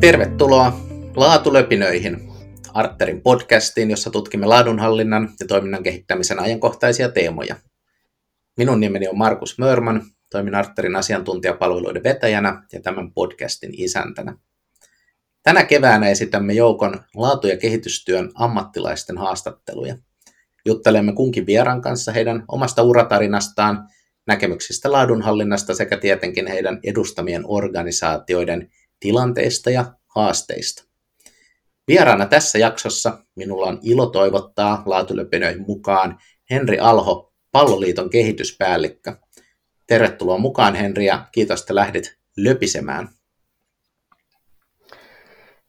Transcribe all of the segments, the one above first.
Tervetuloa Laatulöpinöihin, Arterin podcastiin, jossa tutkimme laadunhallinnan ja toiminnan kehittämisen ajankohtaisia teemoja. Minun nimeni on Markus Mörman, toimin Arterin asiantuntijapalveluiden vetäjänä ja tämän podcastin isäntänä. Tänä keväänä esitämme joukon laatu- ja kehitystyön ammattilaisten haastatteluja. Juttelemme kunkin vieran kanssa heidän omasta uratarinastaan, näkemyksistä laadunhallinnasta sekä tietenkin heidän edustamien organisaatioiden tilanteista ja haasteista. Vieraana tässä jaksossa minulla on ilo toivottaa laatulöpinöihin mukaan Henri Alho, Palloliiton kehityspäällikkö. Tervetuloa mukaan Henri ja kiitos, että lähdit löpisemään.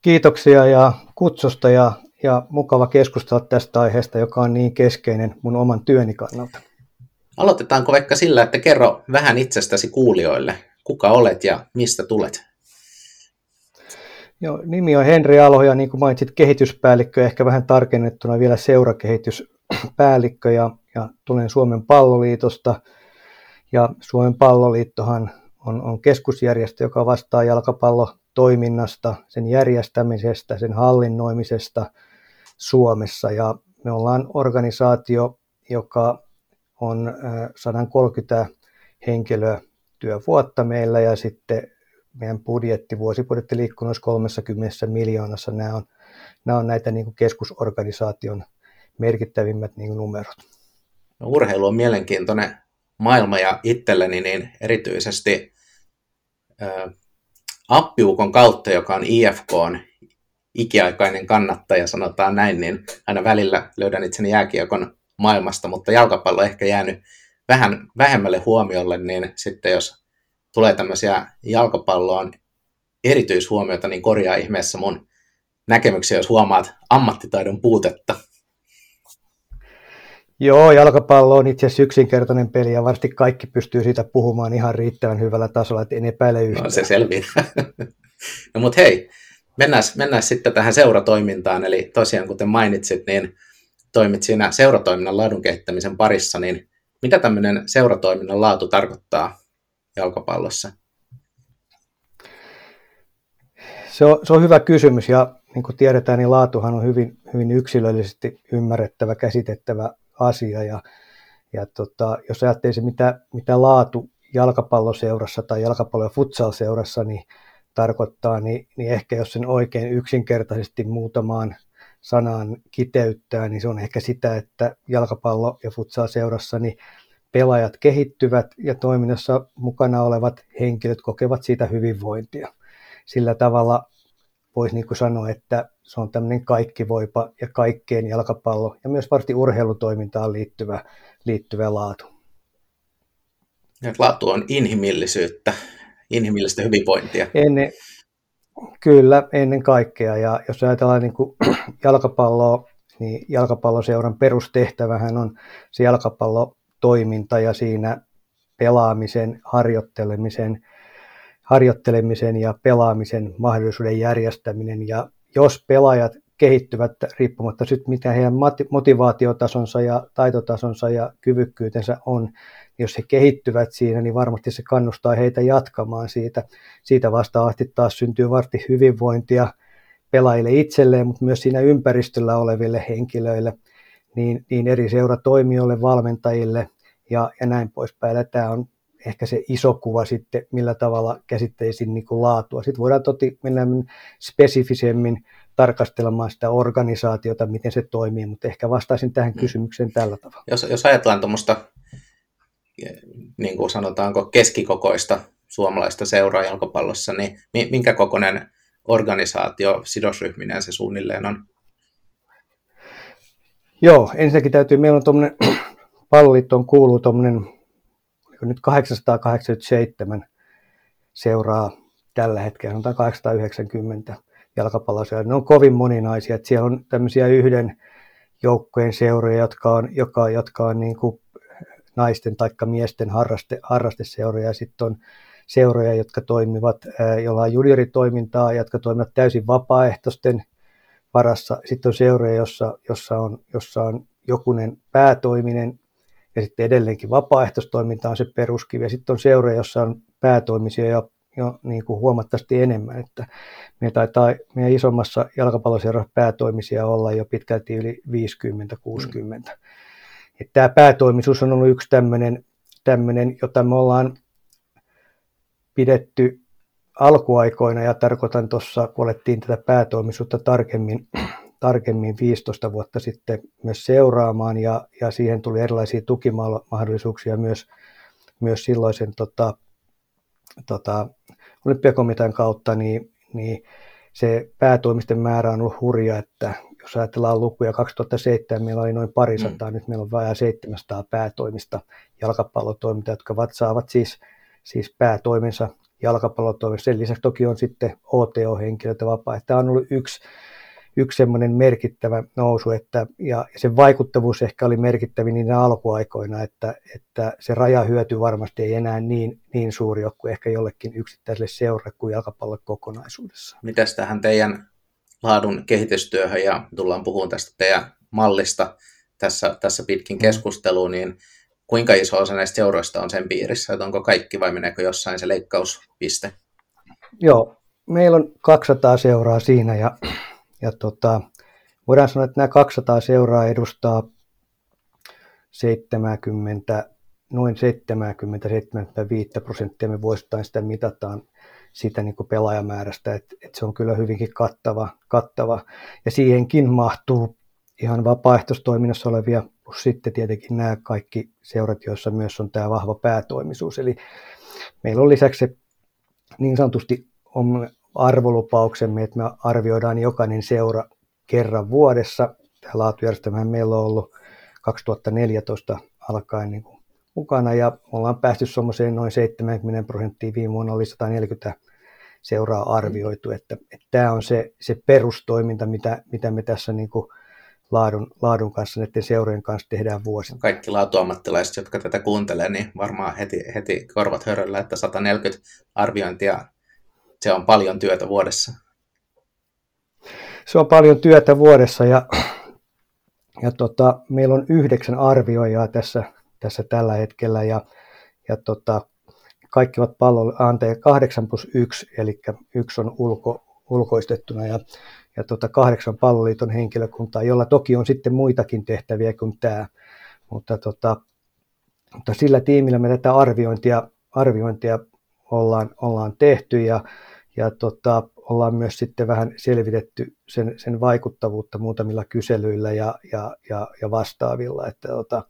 Kiitoksia ja kutsusta ja, ja mukava keskustella tästä aiheesta, joka on niin keskeinen mun oman työni kannalta. Aloitetaanko vaikka sillä, että kerro vähän itsestäsi kuulijoille, kuka olet ja mistä tulet? Joo, nimi on Henri Alo ja niin kuin mainitsit kehityspäällikkö, ehkä vähän tarkennettuna vielä seurakehityspäällikkö ja, ja tulen Suomen palloliitosta. Ja Suomen palloliittohan on, on keskusjärjestö, joka vastaa jalkapallotoiminnasta, sen järjestämisestä, sen hallinnoimisesta Suomessa. Ja me ollaan organisaatio, joka on 130 henkilöä työvuotta meillä ja sitten meidän budjetti, vuosibudjetti liikkuu noissa 30 miljoonassa. Nämä on, nämä on näitä niin kuin keskusorganisaation merkittävimmät niin kuin numerot. No, urheilu on mielenkiintoinen maailma ja itselleni niin erityisesti ää, appiukon kautta, joka on IFK on ikiaikainen kannattaja, sanotaan näin, niin aina välillä löydän itseni jääkiekon maailmasta, mutta jalkapallo ehkä jäänyt vähän vähemmälle huomiolle, niin sitten jos tulee tämmöisiä jalkapalloon erityishuomioita, niin korjaa ihmeessä mun näkemyksiä, jos huomaat ammattitaidon puutetta. Joo, jalkapallo on itse asiassa yksinkertainen peli ja varmasti kaikki pystyy siitä puhumaan ihan riittävän hyvällä tasolla, että en epäile yhtään. No se selviää. no mutta hei, mennään, mennään sitten tähän seuratoimintaan. Eli tosiaan kuten mainitsit, niin toimit siinä seuratoiminnan laadun kehittämisen parissa, niin mitä tämmöinen seuratoiminnan laatu tarkoittaa jalkapallossa? Se on, se on hyvä kysymys ja niin kuin tiedetään, niin laatuhan on hyvin, hyvin yksilöllisesti ymmärrettävä, käsitettävä asia ja, ja tota, jos ajattelee mitä, mitä laatu jalkapalloseurassa tai jalkapallo- ja futsal-seurassa niin tarkoittaa, niin, niin ehkä jos sen oikein yksinkertaisesti muutamaan sanaan kiteyttää, niin se on ehkä sitä, että jalkapallo- ja futsal-seurassa niin pelaajat kehittyvät ja toiminnassa mukana olevat henkilöt kokevat siitä hyvinvointia. Sillä tavalla voisi niin sanoa, että se on tämmöinen kaikkivoipa ja kaikkeen jalkapallo ja myös varmasti urheilutoimintaan liittyvä, liittyvä laatu. Ja laatu on inhimillisyyttä, inhimillistä hyvinvointia. Ennen, kyllä, ennen kaikkea. Ja jos ajatellaan niin kuin jalkapalloa, niin jalkapalloseuran perustehtävähän on se jalkapallo toiminta ja siinä pelaamisen, harjoittelemisen, harjoittelemisen ja pelaamisen mahdollisuuden järjestäminen. Ja jos pelaajat kehittyvät riippumatta sitten mitä heidän motivaatiotasonsa ja taitotasonsa ja kyvykkyytensä on, niin jos he kehittyvät siinä, niin varmasti se kannustaa heitä jatkamaan siitä. Siitä vastaavasti taas syntyy varmasti hyvinvointia pelaajille itselleen, mutta myös siinä ympäristöllä oleville henkilöille – niin, niin eri seuratoimijoille, valmentajille ja, ja näin poispäin. Ja tämä on ehkä se iso kuva sitten, millä tavalla käsitteisin niin laatua. Sitten voidaan toti mennä spesifisemmin tarkastelemaan sitä organisaatiota, miten se toimii, mutta ehkä vastaisin tähän mm. kysymykseen tällä tavalla. Jos, jos ajatellaan tuommoista, niin kuin sanotaanko, keskikokoista suomalaista seuraa jalkapallossa, niin minkä kokoinen organisaatio sidosryhminen se suunnilleen on? Joo, ensinnäkin täytyy, meillä on tuommoinen, palloliittoon kuuluu tuommoinen, nyt 887 seuraa tällä hetkellä, sanotaan 890 jalkapalloseuraa. Ne on kovin moninaisia, että siellä on tämmöisiä yhden joukkojen seuroja, jotka on, joka, jotka on niin kuin naisten tai miesten harraste, harrasteseuroja, ja sitten on seuroja, jotka toimivat, joilla on junioritoimintaa, jotka toimivat täysin vapaaehtoisten varassa. Sitten on seuroja, jossa, jossa, on, jossa on jokunen päätoiminen ja sitten edelleenkin vapaaehtoistoiminta on se peruskivi. Ja sitten on seuroja, jossa on päätoimisia ja jo niin kuin huomattavasti enemmän. Että meidän taitaa meidän isommassa jalkapalloseurassa päätoimisia olla jo pitkälti yli 50-60. Mm. Tämä päätoimisuus on ollut yksi tämmöinen, tämmöinen, jota me ollaan pidetty alkuaikoina, ja tarkoitan tuossa, kun alettiin tätä päätoimisuutta tarkemmin, tarkemmin 15 vuotta sitten myös seuraamaan, ja, ja siihen tuli erilaisia tukimahdollisuuksia myös, myös silloisen tota, tota, olympiakomitean kautta, niin, niin se päätoimisten määrä on ollut hurja, että jos ajatellaan lukuja 2007, meillä oli noin parisataa, mm. nyt meillä on vajaa 700 päätoimista jalkapallotoimintaa, jotka saavat siis, siis päätoimensa jalkapallotoimessa. Sen lisäksi toki on sitten OTO-henkilöitä vapaa. Tämä on ollut yksi, yksi semmoinen merkittävä nousu, että, ja sen vaikuttavuus ehkä oli merkittävin niin alkuaikoina, että, että se rajahyöty varmasti ei enää niin, niin suuri ole kuin ehkä jollekin yksittäiselle seuralle kuin jalkapallon kokonaisuudessa. Mitäs tähän teidän laadun kehitystyöhön, ja tullaan puhumaan tästä teidän mallista tässä, tässä pitkin mm. keskusteluun, niin kuinka iso osa näistä seuroista on sen piirissä, että onko kaikki vai meneekö jossain se leikkauspiste? Joo, meillä on 200 seuraa siinä ja, ja tota, voidaan sanoa, että nämä 200 seuraa edustaa 70, noin 70-75 prosenttia, me vuosittain sitä mitataan sitä niin pelaajamäärästä, että, että se on kyllä hyvinkin kattava, kattava. Ja siihenkin mahtuu ihan vapaaehtoistoiminnassa olevia, plus sitten tietenkin nämä kaikki seurat, joissa myös on tämä vahva päätoimisuus. Eli meillä on lisäksi se niin sanotusti on arvolupauksemme, että me arvioidaan jokainen seura kerran vuodessa. Tämä laatujärjestelmä meillä on ollut 2014 alkaen niin kuin mukana ja ollaan päästy semmoiseen noin 70 prosenttia. Viime vuonna oli 140 seuraa arvioitu, että, että tämä on se, se perustoiminta, mitä, mitä me tässä niin kuin laadun, laadun kanssa, näiden seurojen kanssa tehdään vuosi. Kaikki laatuammattilaiset, jotka tätä kuuntelee, niin varmaan heti, heti korvat höröllä, että 140 arviointia, se on paljon työtä vuodessa. Se on paljon työtä vuodessa ja, ja tota, meillä on yhdeksän arvioijaa tässä, tässä tällä hetkellä ja, ja tota, kaikki ovat pallo, anteeksi, 8 plus 1, eli yksi on ulko, ulkoistettuna ja ja tota kahdeksan palloliiton henkilökuntaa, jolla toki on sitten muitakin tehtäviä kuin tämä. Mutta, tota, mutta sillä tiimillä me tätä arviointia, arviointia ollaan, ollaan tehty ja, ja tota, ollaan myös sitten vähän selvitetty sen, sen vaikuttavuutta muutamilla kyselyillä ja, ja, ja, ja vastaavilla. Että, tota,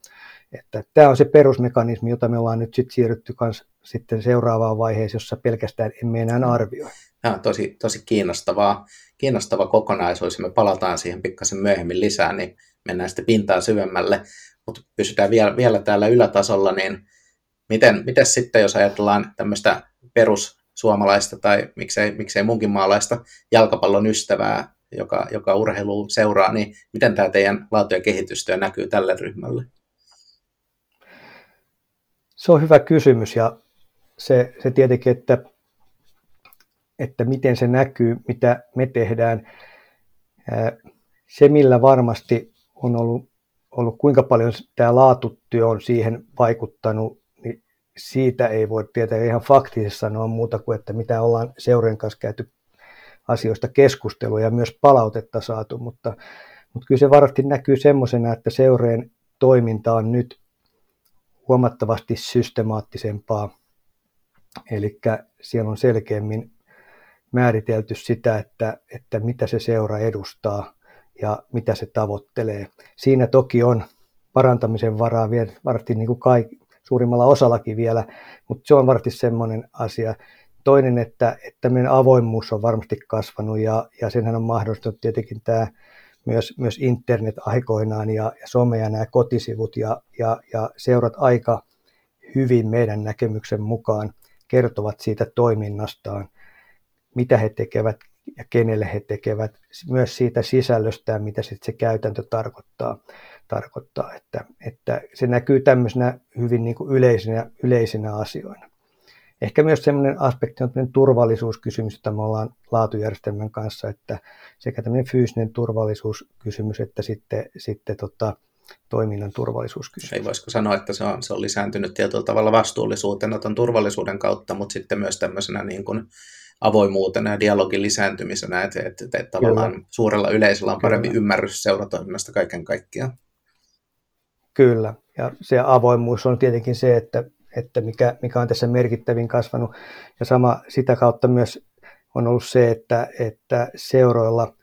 että tämä on se perusmekanismi, jota me ollaan nyt sitten siirrytty kans sitten seuraavaan vaiheeseen, jossa pelkästään emme enää arvioi. Ja, tosi, tosi kiinnostavaa, kiinnostava kokonaisuus, ja me palataan siihen pikkasen myöhemmin lisää, niin mennään sitten pintaa syvemmälle, mutta pysytään vielä, vielä täällä ylätasolla, niin miten, miten sitten, jos ajatellaan tämmöistä perussuomalaista tai miksei, miksei munkin maalaista jalkapallon ystävää, joka, joka urheilu seuraa, niin miten tämä teidän laatu- ja kehitystyö näkyy tälle ryhmälle? Se on hyvä kysymys ja se, se tietenkin, että, että miten se näkyy, mitä me tehdään. Se, millä varmasti on ollut, ollut kuinka paljon tämä laatutyö on siihen vaikuttanut, niin siitä ei voi tietää ihan faktisesti sanoa muuta kuin, että mitä ollaan seurojen kanssa käyty asioista keskustelua ja myös palautetta saatu, mutta, mutta kyllä se varmasti näkyy semmoisena, että seurojen toiminta on nyt huomattavasti systemaattisempaa Eli siellä on selkeämmin määritelty sitä, että, että mitä se seura edustaa ja mitä se tavoittelee. Siinä toki on parantamisen varaa vielä varmasti niin kuin kaikki, suurimmalla osallakin vielä, mutta se on varmasti semmoinen asia. Toinen, että, että meidän avoimuus on varmasti kasvanut ja, ja senhän on mahdollistanut tietenkin tämä myös, myös internet aikoinaan ja, ja some ja nämä kotisivut ja, ja, ja seurat aika hyvin meidän näkemyksen mukaan kertovat siitä toiminnastaan, mitä he tekevät ja kenelle he tekevät, myös siitä sisällöstään, mitä sitten se käytäntö tarkoittaa, tarkoittaa että, että se näkyy tämmöisenä hyvin niin kuin yleisinä, yleisinä asioina. Ehkä myös sellainen aspekti on turvallisuuskysymys, jota me ollaan laatujärjestelmän kanssa, että sekä tämmöinen fyysinen turvallisuuskysymys, että sitten, sitten tota, toiminnan turvallisuuskysymys. Ei voisiko sanoa, että se on, se on lisääntynyt tietyllä tavalla vastuullisuutena tuon turvallisuuden kautta, mutta sitten myös tämmöisenä niin kuin avoimuutena ja dialogin lisääntymisenä, että, että, että, että tavallaan Kyllä. suurella yleisöllä on parempi Kyllä. ymmärrys seuratoiminnasta kaiken kaikkiaan. Kyllä, ja se avoimuus on tietenkin se, että, että mikä, mikä on tässä merkittävin kasvanut, ja sama sitä kautta myös on ollut se, että, että seuroilla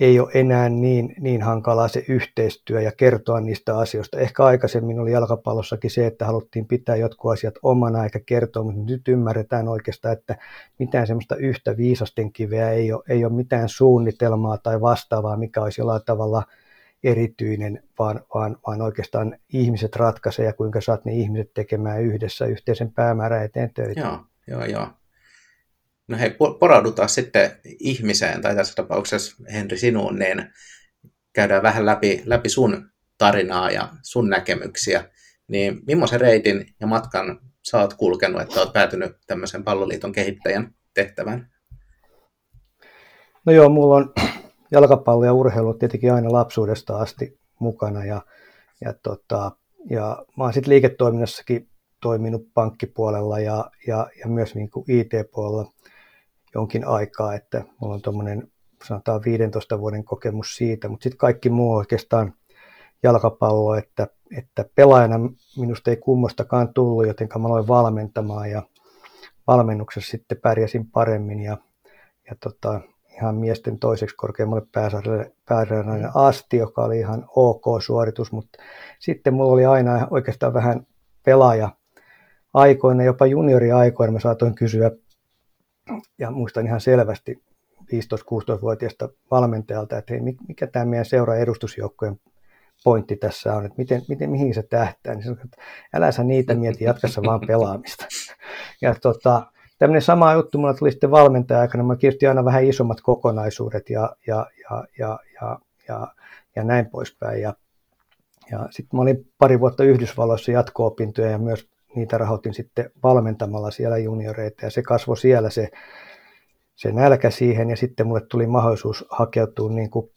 ei ole enää niin, niin hankalaa se yhteistyö ja kertoa niistä asioista. Ehkä aikaisemmin oli jalkapallossakin se, että haluttiin pitää jotkut asiat omana eikä kertoa, mutta nyt ymmärretään oikeastaan, että mitään semmoista yhtä viisasten kiveä ei ole, ei ole mitään suunnitelmaa tai vastaavaa, mikä olisi jollain tavalla erityinen, vaan, vaan, vaan oikeastaan ihmiset ratkaisee ja kuinka saat ne ihmiset tekemään yhdessä yhteisen päämäärän eteen töitä. Joo, joo, joo. No hei, poraudutaan sitten ihmiseen, tai tässä tapauksessa Henri sinuun, niin käydään vähän läpi, läpi sun tarinaa ja sun näkemyksiä. Niin millaisen reitin ja matkan sä oot kulkenut, että oot päätynyt tämmöisen palloliiton kehittäjän tehtävään? No joo, mulla on jalkapallo ja urheilu tietenkin aina lapsuudesta asti mukana ja, ja, tota, ja mä oon sitten liiketoiminnassakin toiminut pankkipuolella ja, ja, ja myös niin IT-puolella jonkin aikaa, että mulla on tuommoinen sanotaan 15 vuoden kokemus siitä, mutta sitten kaikki muu oikeastaan jalkapallo, että, että pelaajana minusta ei kummostakaan tullut, joten mä aloin valmentamaan ja valmennuksessa sitten pärjäsin paremmin ja, ja tota, ihan miesten toiseksi korkeammalle pääsarjalle asti, joka oli ihan ok suoritus, mutta sitten mulla oli aina oikeastaan vähän pelaaja aikoina, jopa junioriaikoina mä saatoin kysyä ja muistan ihan selvästi 15-16-vuotiaasta valmentajalta, että hei, mikä tämä meidän seura edustusjoukkojen pointti tässä on, että miten, miten, mihin se tähtää. Niin sanoin, että älä sä niitä mieti, jatkassa vaan pelaamista. Ja tota, tämmöinen sama juttu mulla tuli sitten valmentaja-aikana. Mä kirjoitin aina vähän isommat kokonaisuudet ja, ja, ja, ja, ja, ja, ja näin poispäin. Ja, ja sitten mä olin pari vuotta Yhdysvalloissa jatko-opintoja ja myös niitä rahoitin sitten valmentamalla siellä junioreita ja se kasvoi siellä se, se nälkä siihen ja sitten mulle tuli mahdollisuus hakeutua niin kuin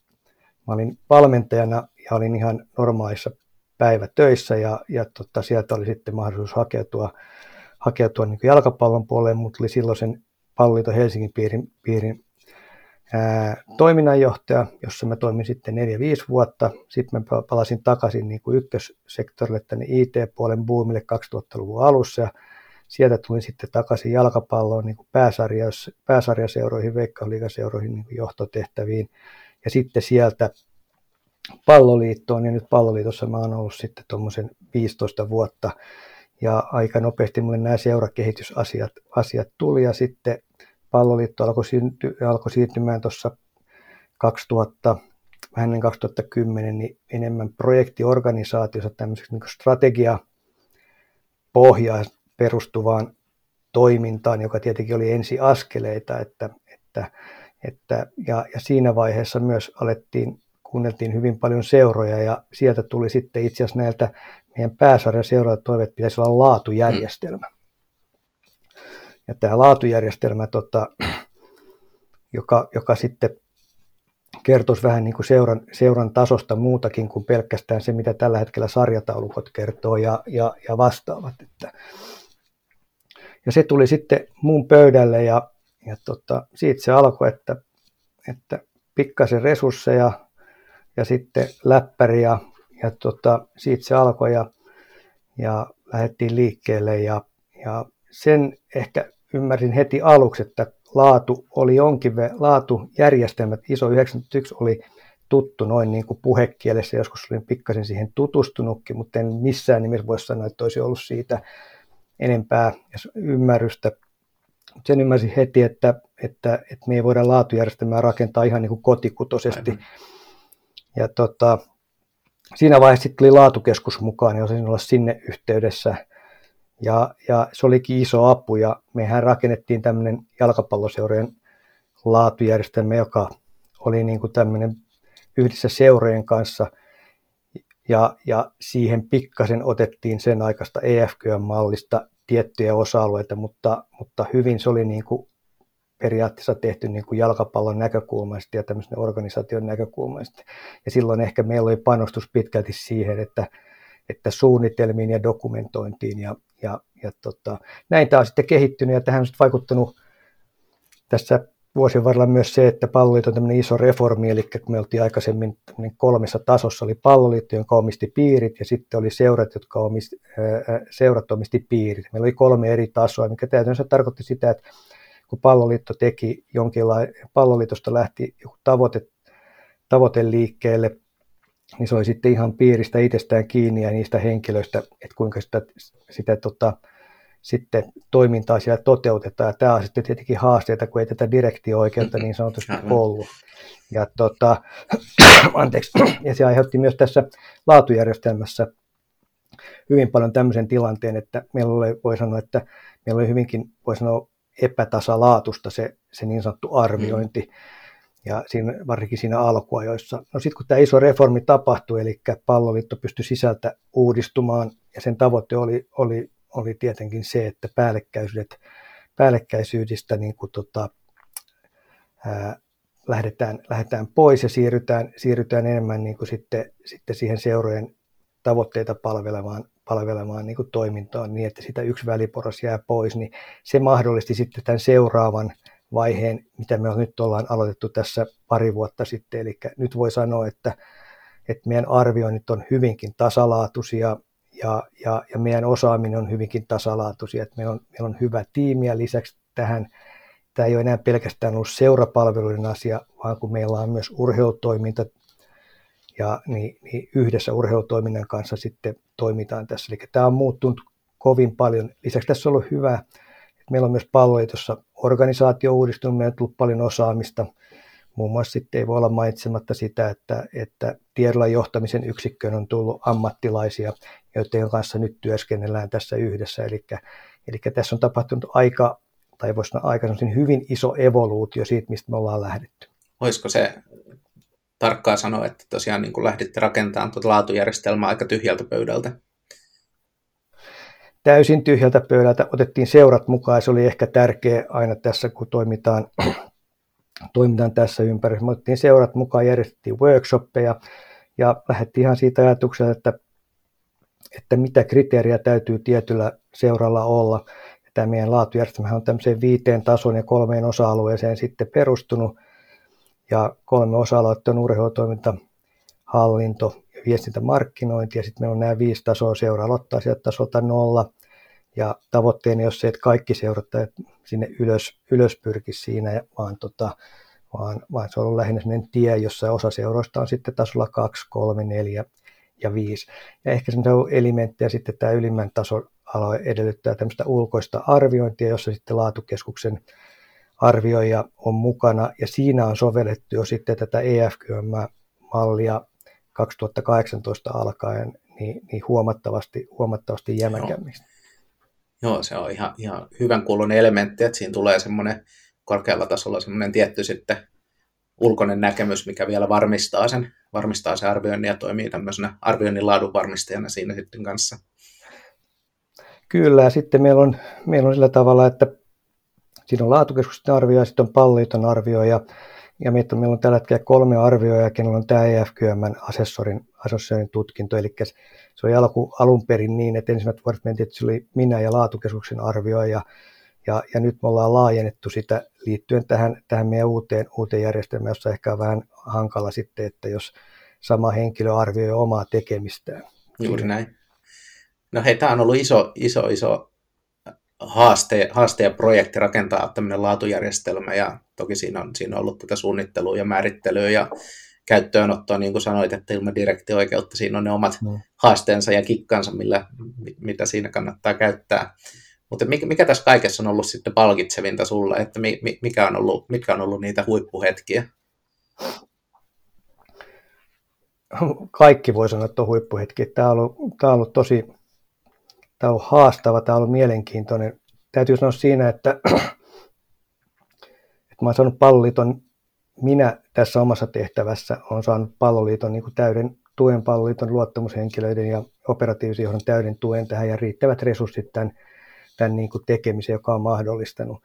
mä olin valmentajana ja olin ihan normaalissa päivätöissä ja, ja tota, sieltä oli sitten mahdollisuus hakeutua, hakeutua niin kuin jalkapallon puoleen, mutta oli silloin sen palloliiton Helsingin piirin, piirin toiminnanjohtaja, jossa mä toimin sitten 4-5 vuotta. Sitten mä palasin takaisin niin kuin ykkössektorille tänne IT-puolen boomille 2000-luvun alussa. Ja sieltä tulin sitten takaisin jalkapalloon niin kuin pääsarjas, pääsarjaseuroihin, veikkausliigaseuroihin niin johtotehtäviin. Ja sitten sieltä palloliittoon. Ja nyt palloliitossa mä oon ollut sitten tuommoisen 15 vuotta. Ja aika nopeasti mulle nämä seurakehitysasiat asiat tuli. Ja sitten palloliitto alkoi, synty, alkoi siirtymään tuossa 2000, vähän ennen 2010, niin enemmän projektiorganisaatiossa tämmöiseksi niin strategia pohjaa perustuvaan toimintaan, joka tietenkin oli ensi askeleita, että, että, että, ja, ja siinä vaiheessa myös alettiin, kuunneltiin hyvin paljon seuroja ja sieltä tuli sitten itse asiassa näiltä meidän pääsarjan seuroilta toive, että pitäisi olla laatujärjestelmä. Ja tämä laatujärjestelmä, tota, joka, joka sitten kertoisi vähän niin kuin seuran, seuran tasosta muutakin kuin pelkästään se, mitä tällä hetkellä sarjataulukot kertoo ja, ja, ja vastaavat. Että. Ja se tuli sitten muun pöydälle ja, ja tota, siitä se alkoi, että, että pikkasen resursseja ja sitten läppäri ja, ja tota, siitä se alkoi ja, ja lähdettiin liikkeelle ja, ja sen ehkä ymmärsin heti aluksi, että laatu oli jonkin laatujärjestelmät, ISO 91 oli tuttu noin niin kuin puhekielessä, joskus olin pikkasen siihen tutustunutkin, mutta en missään nimessä voi sanoa, että olisi ollut siitä enempää ymmärrystä. Sen ymmärsin heti, että, että, että me ei voida laatujärjestelmää rakentaa ihan niin kuin kotikutosesti. Aivan. Ja tota, siinä vaiheessa sitten tuli laatukeskus mukaan, ja osasin olla sinne yhteydessä – ja, ja se olikin iso apu ja mehän rakennettiin tämmöinen jalkapalloseurojen laatujärjestelmä, joka oli niin kuin tämmöinen yhdessä seurojen kanssa ja, ja siihen pikkasen otettiin sen aikaista EFQ-mallista tiettyjä osa-alueita, mutta, mutta hyvin se oli niin kuin periaatteessa tehty niin kuin jalkapallon näkökulmasta ja tämmöisen organisaation näkökulmasta. Ja silloin ehkä meillä oli panostus pitkälti siihen, että, että suunnitelmiin ja dokumentointiin ja, ja, ja tota, näin tämä on sitten kehittynyt ja tähän on vaikuttanut tässä vuosien varrella myös se, että palloliitto on tämmöinen iso reformi, eli kun me oltiin aikaisemmin kolmessa tasossa, oli palloliitto, jonka omisti piirit, ja sitten oli seurat, jotka omisti, seurat omisti piirit. Meillä oli kolme eri tasoa, mikä täytyy tarkoitti sitä, että kun palloliitto teki jonkinlainen, palloliitosta lähti joku tavoite, tavoite liikkeelle, niin se oli sitten ihan piiristä itsestään kiinni ja niistä henkilöistä, että kuinka sitä, sitä tota, sitten toimintaa siellä toteutetaan. Ja tämä on sitten tietenkin haasteita, kun ei tätä direktio-oikeutta niin sanotusti ollut. Ja, tota, anteeksi, ja se aiheutti myös tässä laatujärjestelmässä hyvin paljon tämmöisen tilanteen, että meillä oli, voi sanoa, että meillä oli hyvinkin, voi sanoa, epätasalaatusta se, se niin sanottu arviointi. Mm. Ja siinä, varsinkin siinä alkuajoissa. No sitten kun tämä iso reformi tapahtui, eli palloliitto pystyi sisältä uudistumaan, ja sen tavoite oli, oli oli tietenkin se, että päällekkäisyydet, päällekkäisyydistä niin kuin tota, ää, lähdetään, lähdetään pois ja siirrytään, siirrytään enemmän niin kuin sitten, sitten siihen seurojen tavoitteita palvelemaan, palvelemaan niin kuin toimintaan niin, että sitä yksi väliporras jää pois, niin se mahdollisti sitten tämän seuraavan vaiheen, mitä me nyt ollaan aloitettu tässä pari vuotta sitten. Eli nyt voi sanoa, että, että meidän arvioinnit on hyvinkin tasalaatuisia, ja, ja, ja meidän osaaminen on hyvinkin tasalaatuisia, että meillä on, meillä on hyvä tiimi ja lisäksi tähän tämä ei ole enää pelkästään ollut seurapalveluiden asia, vaan kun meillä on myös urheilutoiminta ja niin, niin yhdessä urheilutoiminnan kanssa sitten toimitaan tässä. Eli tämä on muuttunut kovin paljon. Lisäksi tässä on ollut hyvä, että meillä on myös palloitussa organisaatio uudistunut, meillä on tullut paljon osaamista, Muun muassa sitten ei voi olla mainitsematta sitä, että, että tiedolla johtamisen yksikköön on tullut ammattilaisia, joiden kanssa nyt työskennellään tässä yhdessä. Eli, eli tässä on tapahtunut aika, tai voisi sanoa aika hyvin iso evoluutio siitä, mistä me ollaan lähdetty. Olisiko se tarkkaa sanoa, että tosiaan niin lähditte rakentamaan tuota laatujärjestelmää aika tyhjältä pöydältä? Täysin tyhjältä pöydältä. Otettiin seurat mukaan. Se oli ehkä tärkeä aina tässä, kun toimitaan toimitaan tässä ympäristössä. Otettiin seurat mukaan, järjestettiin workshoppeja ja lähdettiin ihan siitä ajatuksesta, että, että mitä kriteeriä täytyy tietyllä seuralla olla. Tämä meidän laatujärjestelmä on tämmöiseen viiteen tason ja kolmeen osa-alueeseen sitten perustunut. Ja kolme osa-aluetta on urheilutoiminta, hallinto viestintämarkkinointi. Ja sitten meillä on nämä viisi tasoa seuraa aloittaa sieltä tasolta nolla. Ja tavoitteeni on se, että kaikki seurata sinne ylös, ylös pyrkisi siinä, vaan, tota, vaan, vaan se on ollut lähinnä sellainen tie, jossa osa seuroista on sitten tasolla 2, 3, 4 ja 5. Ja ehkä semmoisia elementtejä sitten tämä ylimmän tason alue edellyttää tämmöistä ulkoista arviointia, jossa sitten laatukeskuksen arvioija on mukana, ja siinä on sovellettu jo sitten tätä EFQM-mallia 2018 alkaen niin, niin huomattavasti, huomattavasti jämäkämmistä. Joo, se on ihan, ihan hyvän kuulunen elementti, että siinä tulee semmoinen korkealla tasolla semmoinen tietty sitten ulkoinen näkemys, mikä vielä varmistaa sen, varmistaa sen arvioinnin ja toimii tämmöisenä arvioinnin laadun varmistajana siinä sitten kanssa. Kyllä, ja sitten meillä on, meillä on sillä tavalla, että siinä on laatukeskusten arvio ja sitten on palliiton arvio, ja, ja meitä on, meillä on tällä hetkellä kolme arvioijaa, kenellä on tämä EFQM assessorin, assessorin tutkinto, eli se oli alku, alun perin niin, että ensimmäiset vuodet mentiin, että se oli minä ja laatukeskuksen arvioija, ja, ja nyt me ollaan laajennettu sitä liittyen tähän, tähän meidän uuteen, uuteen järjestelmään, jossa ehkä on vähän hankala sitten, että jos sama henkilö arvioi omaa tekemistään. Juuri näin. No hei, tämä on ollut iso, iso, iso haaste, haaste ja projekti rakentaa tämmöinen laatujärjestelmä ja toki siinä on, siinä on ollut tätä suunnittelua ja määrittelyä ja käyttöönottoa, niin kuin sanoit, että ilman direktio-oikeutta siinä on ne omat mm. haasteensa ja kikkansa, millä, mitä siinä kannattaa käyttää. Mutta mikä, mikä tässä kaikessa on ollut sitten palkitsevinta sulle, että mikä on ollut, mitkä on ollut niitä huippuhetkiä? Kaikki voi sanoa, että on huippuhetki. Tämä on ollut, tämä on ollut tosi tämä on ollut haastava, tämä on ollut mielenkiintoinen. Täytyy sanoa siinä, että, että mä olen saanut palloliiton minä tässä omassa tehtävässä olen saanut palloliiton niin täyden tuen palloliiton luottamushenkilöiden ja operatiivisen johdon täyden tuen tähän ja riittävät resurssit tämän, tämän niin kuin tekemiseen, joka on mahdollistanut,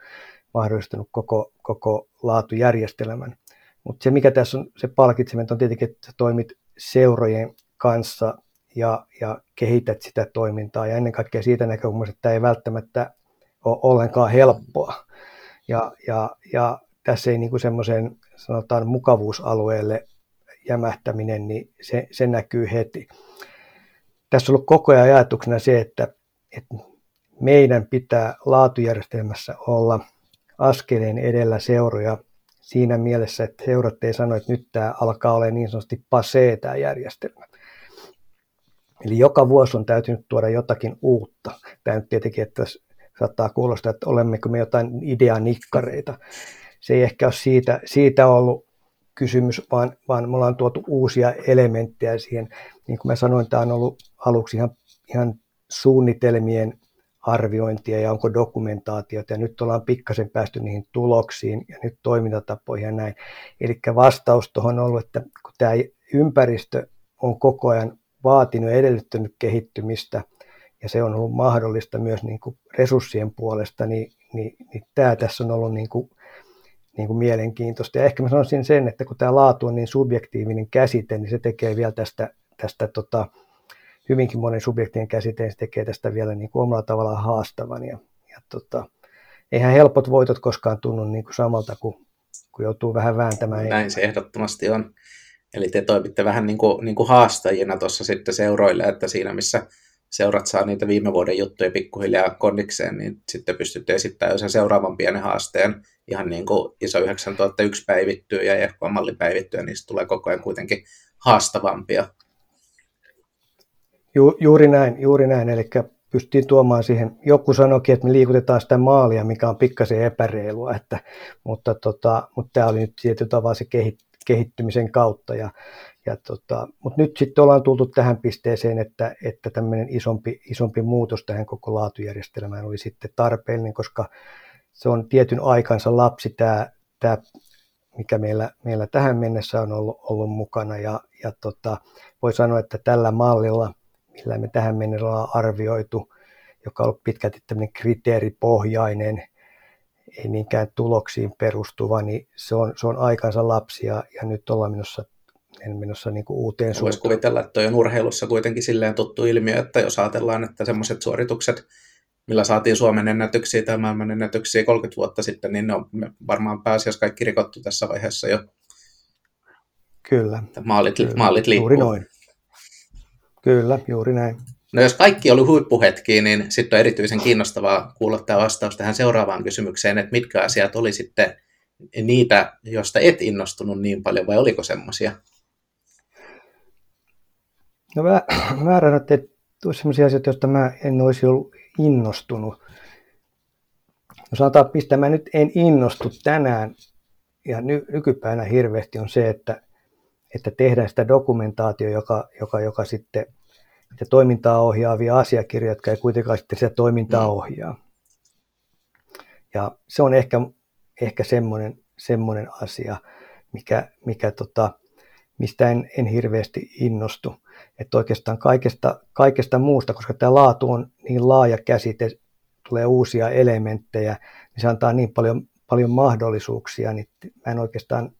mahdollistanut koko, koko koko laatujärjestelmän. Mutta se, mikä tässä on se palkitseminen, on tietenkin, että toimit seurojen kanssa ja, ja kehität sitä toimintaa. Ja ennen kaikkea siitä näkökulmasta, että tämä ei välttämättä ole ollenkaan helppoa. Ja, ja, ja tässä ei niin semmoisen sanotaan mukavuusalueelle jämähtäminen, niin se, se näkyy heti. Tässä on ollut koko ajan ajatuksena se, että, että meidän pitää laatujärjestelmässä olla askeleen edellä seuroja siinä mielessä, että seurat ei sano, että nyt tämä alkaa olla niin sanotusti pasee tämä järjestelmä. Eli joka vuosi on täytynyt tuoda jotakin uutta. Tämä nyt tietenkin, että saattaa kuulostaa, että olemmeko me jotain ideanikkareita. Se ei ehkä ole siitä, siitä ollut kysymys, vaan, vaan me ollaan tuotu uusia elementtejä siihen. Niin kuin mä sanoin, tämä on ollut aluksi ihan, ihan suunnitelmien arviointia ja onko dokumentaatiota ja nyt ollaan pikkasen päästy niihin tuloksiin ja nyt toimintatapoihin ja näin. Eli vastaus tuohon on ollut, että kun tämä ympäristö on koko ajan vaatinut ja edellyttänyt kehittymistä ja se on ollut mahdollista myös niin kuin resurssien puolesta, niin, niin, niin tämä tässä on ollut niin kuin, niin kuin mielenkiintoista. Ja ehkä mä sanoisin sen, että kun tämä laatu on niin subjektiivinen käsite, niin se tekee vielä tästä, tästä tota, hyvinkin monen subjektien käsite, se tekee tästä vielä niin kuin omalla tavallaan haastavan. Ja, ja tota, eihän helpot voitot koskaan tunnu niin kuin samalta, kun, kun joutuu vähän vääntämään. Näin se ehdottomasti on. Eli te toimitte vähän niin kuin, niin kuin haastajina tuossa sitten seuroille, että siinä missä seurat saa niitä viime vuoden juttuja pikkuhiljaa kondikseen, niin sitten pystytte esittämään sen seuraavan pienen haasteen. Ihan niin kuin ISO 9001 päivittyy ja EFK-malli päivittyy, ja niistä tulee koko ajan kuitenkin haastavampia. Ju, juuri näin, juuri näin. Eli pystyttiin tuomaan siihen, joku sanoikin, että me liikutetaan sitä maalia, mikä on pikkasen epäreilua, että, mutta, tota, mutta tämä oli nyt tietyllä tavalla se kehittymisen kautta. Ja, ja tota, mutta nyt sitten ollaan tultu tähän pisteeseen, että, että tämmöinen isompi, isompi muutos tähän koko laatujärjestelmään oli sitten tarpeellinen, koska se on tietyn aikansa lapsi tämä, tämä mikä meillä, meillä tähän mennessä on ollut, ollut mukana. Ja, ja tota, voi sanoa, että tällä mallilla, millä me tähän mennessä ollaan arvioitu, joka on ollut pitkälti tämmöinen kriteeripohjainen, ei niinkään tuloksiin perustuva, niin se on, se on aikansa lapsia ja nyt ollaan menossa en menossa niin kuin uuteen suuntaan. Voisi kuvitella, että on urheilussa kuitenkin silleen tuttu ilmiö, että jos ajatellaan, että semmoiset suoritukset, millä saatiin Suomen ennätyksiä tai maailman ennätyksiä 30 vuotta sitten, niin ne on varmaan pääasiassa kaikki rikottu tässä vaiheessa jo. Kyllä. maalit, kyllä. maalit liikkuu. Juuri noin. Kyllä, juuri näin. No jos kaikki oli huippuhetkiä, niin sitten on erityisen kiinnostavaa kuulla tämä vastaus tähän seuraavaan kysymykseen, että mitkä asiat oli sitten niitä, joista et innostunut niin paljon, vai oliko semmoisia? No mä, mä arvan, että olisi sellaisia asioita, joista mä en olisi ollut innostunut. No sanotaan pistää, mä nyt en innostu tänään ja ny, nykypäivänä hirveästi on se, että, että tehdään sitä dokumentaatio, joka, joka, joka sitten että toimintaa ohjaavia asiakirjoja, jotka ei kuitenkaan sitten sitä toimintaa mm. ohjaa. Ja se on ehkä, ehkä semmoinen, semmoinen asia, mikä, mikä tota, mistä en, en hirveästi innostu. Että oikeastaan kaikesta, kaikesta muusta, koska tämä laatu on niin laaja käsite, tulee uusia elementtejä, niin se antaa niin paljon, paljon mahdollisuuksia, niin mä en oikeastaan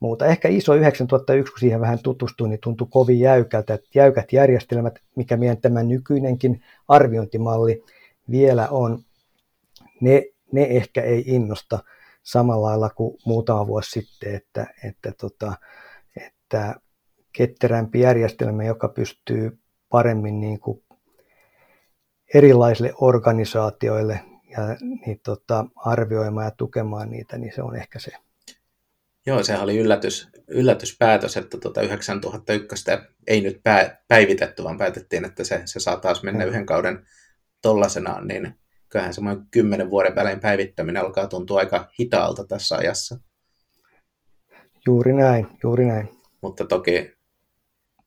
muuta. Ehkä ISO 9001, kun siihen vähän tutustuin, niin tuntui kovin jäykältä, että jäykät järjestelmät, mikä meidän tämä nykyinenkin arviointimalli vielä on, ne, ne ehkä ei innosta samalla lailla kuin muutama vuosi sitten, että, että, tota, että ketterämpi järjestelmä, joka pystyy paremmin niin kuin erilaisille organisaatioille ja niin, tota, arvioimaan ja tukemaan niitä, niin se on ehkä se. Joo, sehän oli yllätys, yllätyspäätös, että tuota 9001 ei nyt pää, päivitetty, vaan päätettiin, että se, se saa taas mennä mm. yhden kauden tollasenaan, niin kyllähän semmoinen kymmenen vuoden välein päivittäminen alkaa tuntua aika hitaalta tässä ajassa. Juuri näin, juuri näin. Mutta toki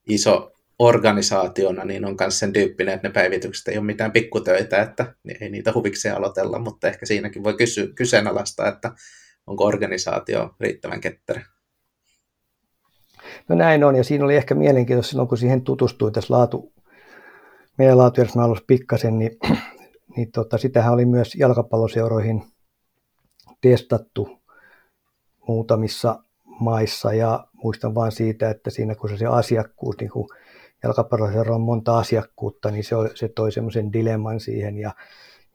iso organisaationa, niin on myös sen tyyppinen, että ne päivitykset ei ole mitään pikkutöitä, että ei niitä huvikseen aloitella, mutta ehkä siinäkin voi kysy, kyseenalaistaa, että onko organisaatio riittävän ketterä. No näin on, ja siinä oli ehkä mielenkiintoista silloin, kun siihen tutustui tässä laatu, meidän laatujärjestelmän alussa pikkasen, niin, niin tota, sitähän oli myös jalkapalloseuroihin testattu muutamissa maissa ja muistan vain siitä, että siinä kun se, se asiakkuus, niin kun jalkapallossa on monta asiakkuutta, niin se, se toi semmoisen dilemman siihen ja,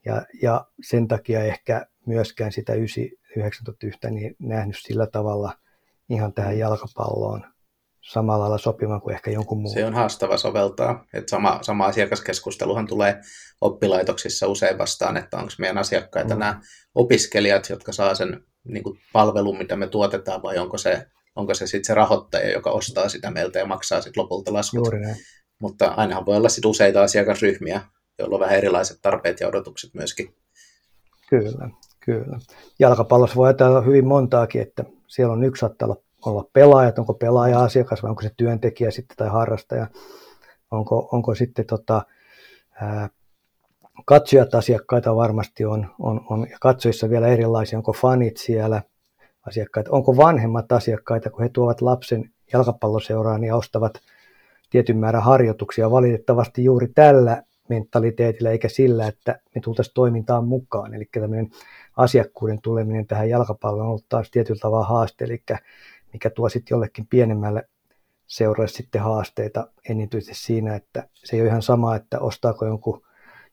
ja, ja sen takia ehkä myöskään sitä 1901 niin nähnyt sillä tavalla ihan tähän jalkapalloon samalla lailla sopivan kuin ehkä jonkun muun. Se on haastava soveltaa. Että sama, sama asiakaskeskusteluhan tulee oppilaitoksissa usein vastaan, että onko meidän asiakkaita mm. nämä opiskelijat, jotka saa sen niin kuin palvelun, mitä me tuotetaan, vai onko se, onko se sitten se rahoittaja, joka ostaa sitä meiltä ja maksaa sitten lopulta laskut. Juuri näin. Mutta ainahan voi olla sitten useita asiakasryhmiä, joilla on vähän erilaiset tarpeet ja odotukset myöskin. Kyllä, kyllä. Jalkapallossa voi ajatella hyvin montaakin, että siellä on yksi saattaa olla olla pelaajat, onko pelaaja asiakas vai onko se työntekijä sitten tai harrastaja, onko, onko sitten tota, ää, katsojat asiakkaita varmasti on, on, on, ja vielä erilaisia, onko fanit siellä? Asiakkaita, onko vanhemmat asiakkaita, kun he tuovat lapsen jalkapalloseuraan ja ostavat tietyn määrän harjoituksia? Valitettavasti juuri tällä mentaliteetillä eikä sillä, että me tultaisiin toimintaan mukaan. Eli tämmöinen asiakkuuden tuleminen tähän jalkapalloon on ollut taas tietyllä tavalla haaste, eli mikä tuo sitten jollekin pienemmälle seuralle sitten haasteita enityisesti siinä, että se ei ole ihan sama, että ostaako jonkun,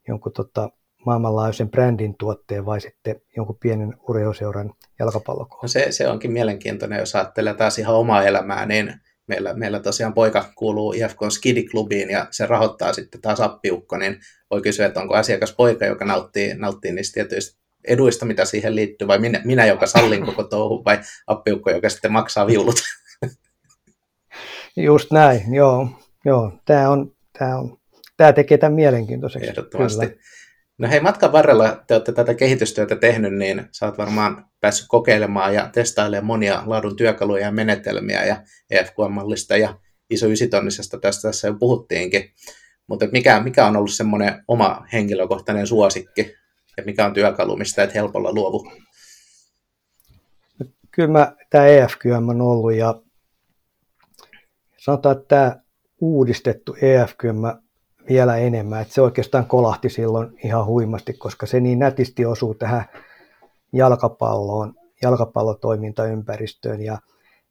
jonkun tota, maailmanlaajuisen brändin tuotteen vai sitten jonkun pienen urheiluseuran jalkapallokoon. No se, se onkin mielenkiintoinen, jos ajattelee taas ihan omaa elämää, niin meillä, meillä tosiaan poika kuuluu IFK Skidiklubiin ja se rahoittaa sitten taas appiukko, niin voi kysyä, että onko asiakas poika, joka nauttii, nauttii niistä tietyistä eduista, mitä siihen liittyy, vai minä, minä joka sallin koko touhu, vai appiukko, joka sitten maksaa viulut? Just näin, joo. joo. Tämä, on, tämä, on, tämä tekee tämän mielenkiintoiseksi. Ehdottomasti. Kyllä. No hei, matkan varrella te olette tätä kehitystyötä tehnyt, niin sä oot varmaan päässyt kokeilemaan ja testailemaan monia laadun työkaluja ja menetelmiä ja EFQ-mallista ja iso ysitonnisesta tästä tässä jo puhuttiinkin. Mutta mikä, mikä on ollut semmoinen oma henkilökohtainen suosikki ja mikä on työkalu, mistä et helpolla luovu? Kyllä mä, tämä EFQM on ollut ja sanotaan, että tämä uudistettu EFQM vielä enemmän, että se oikeastaan kolahti silloin ihan huimasti, koska se niin nätisti osuu tähän jalkapalloon, jalkapallotoimintaympäristöön. Ja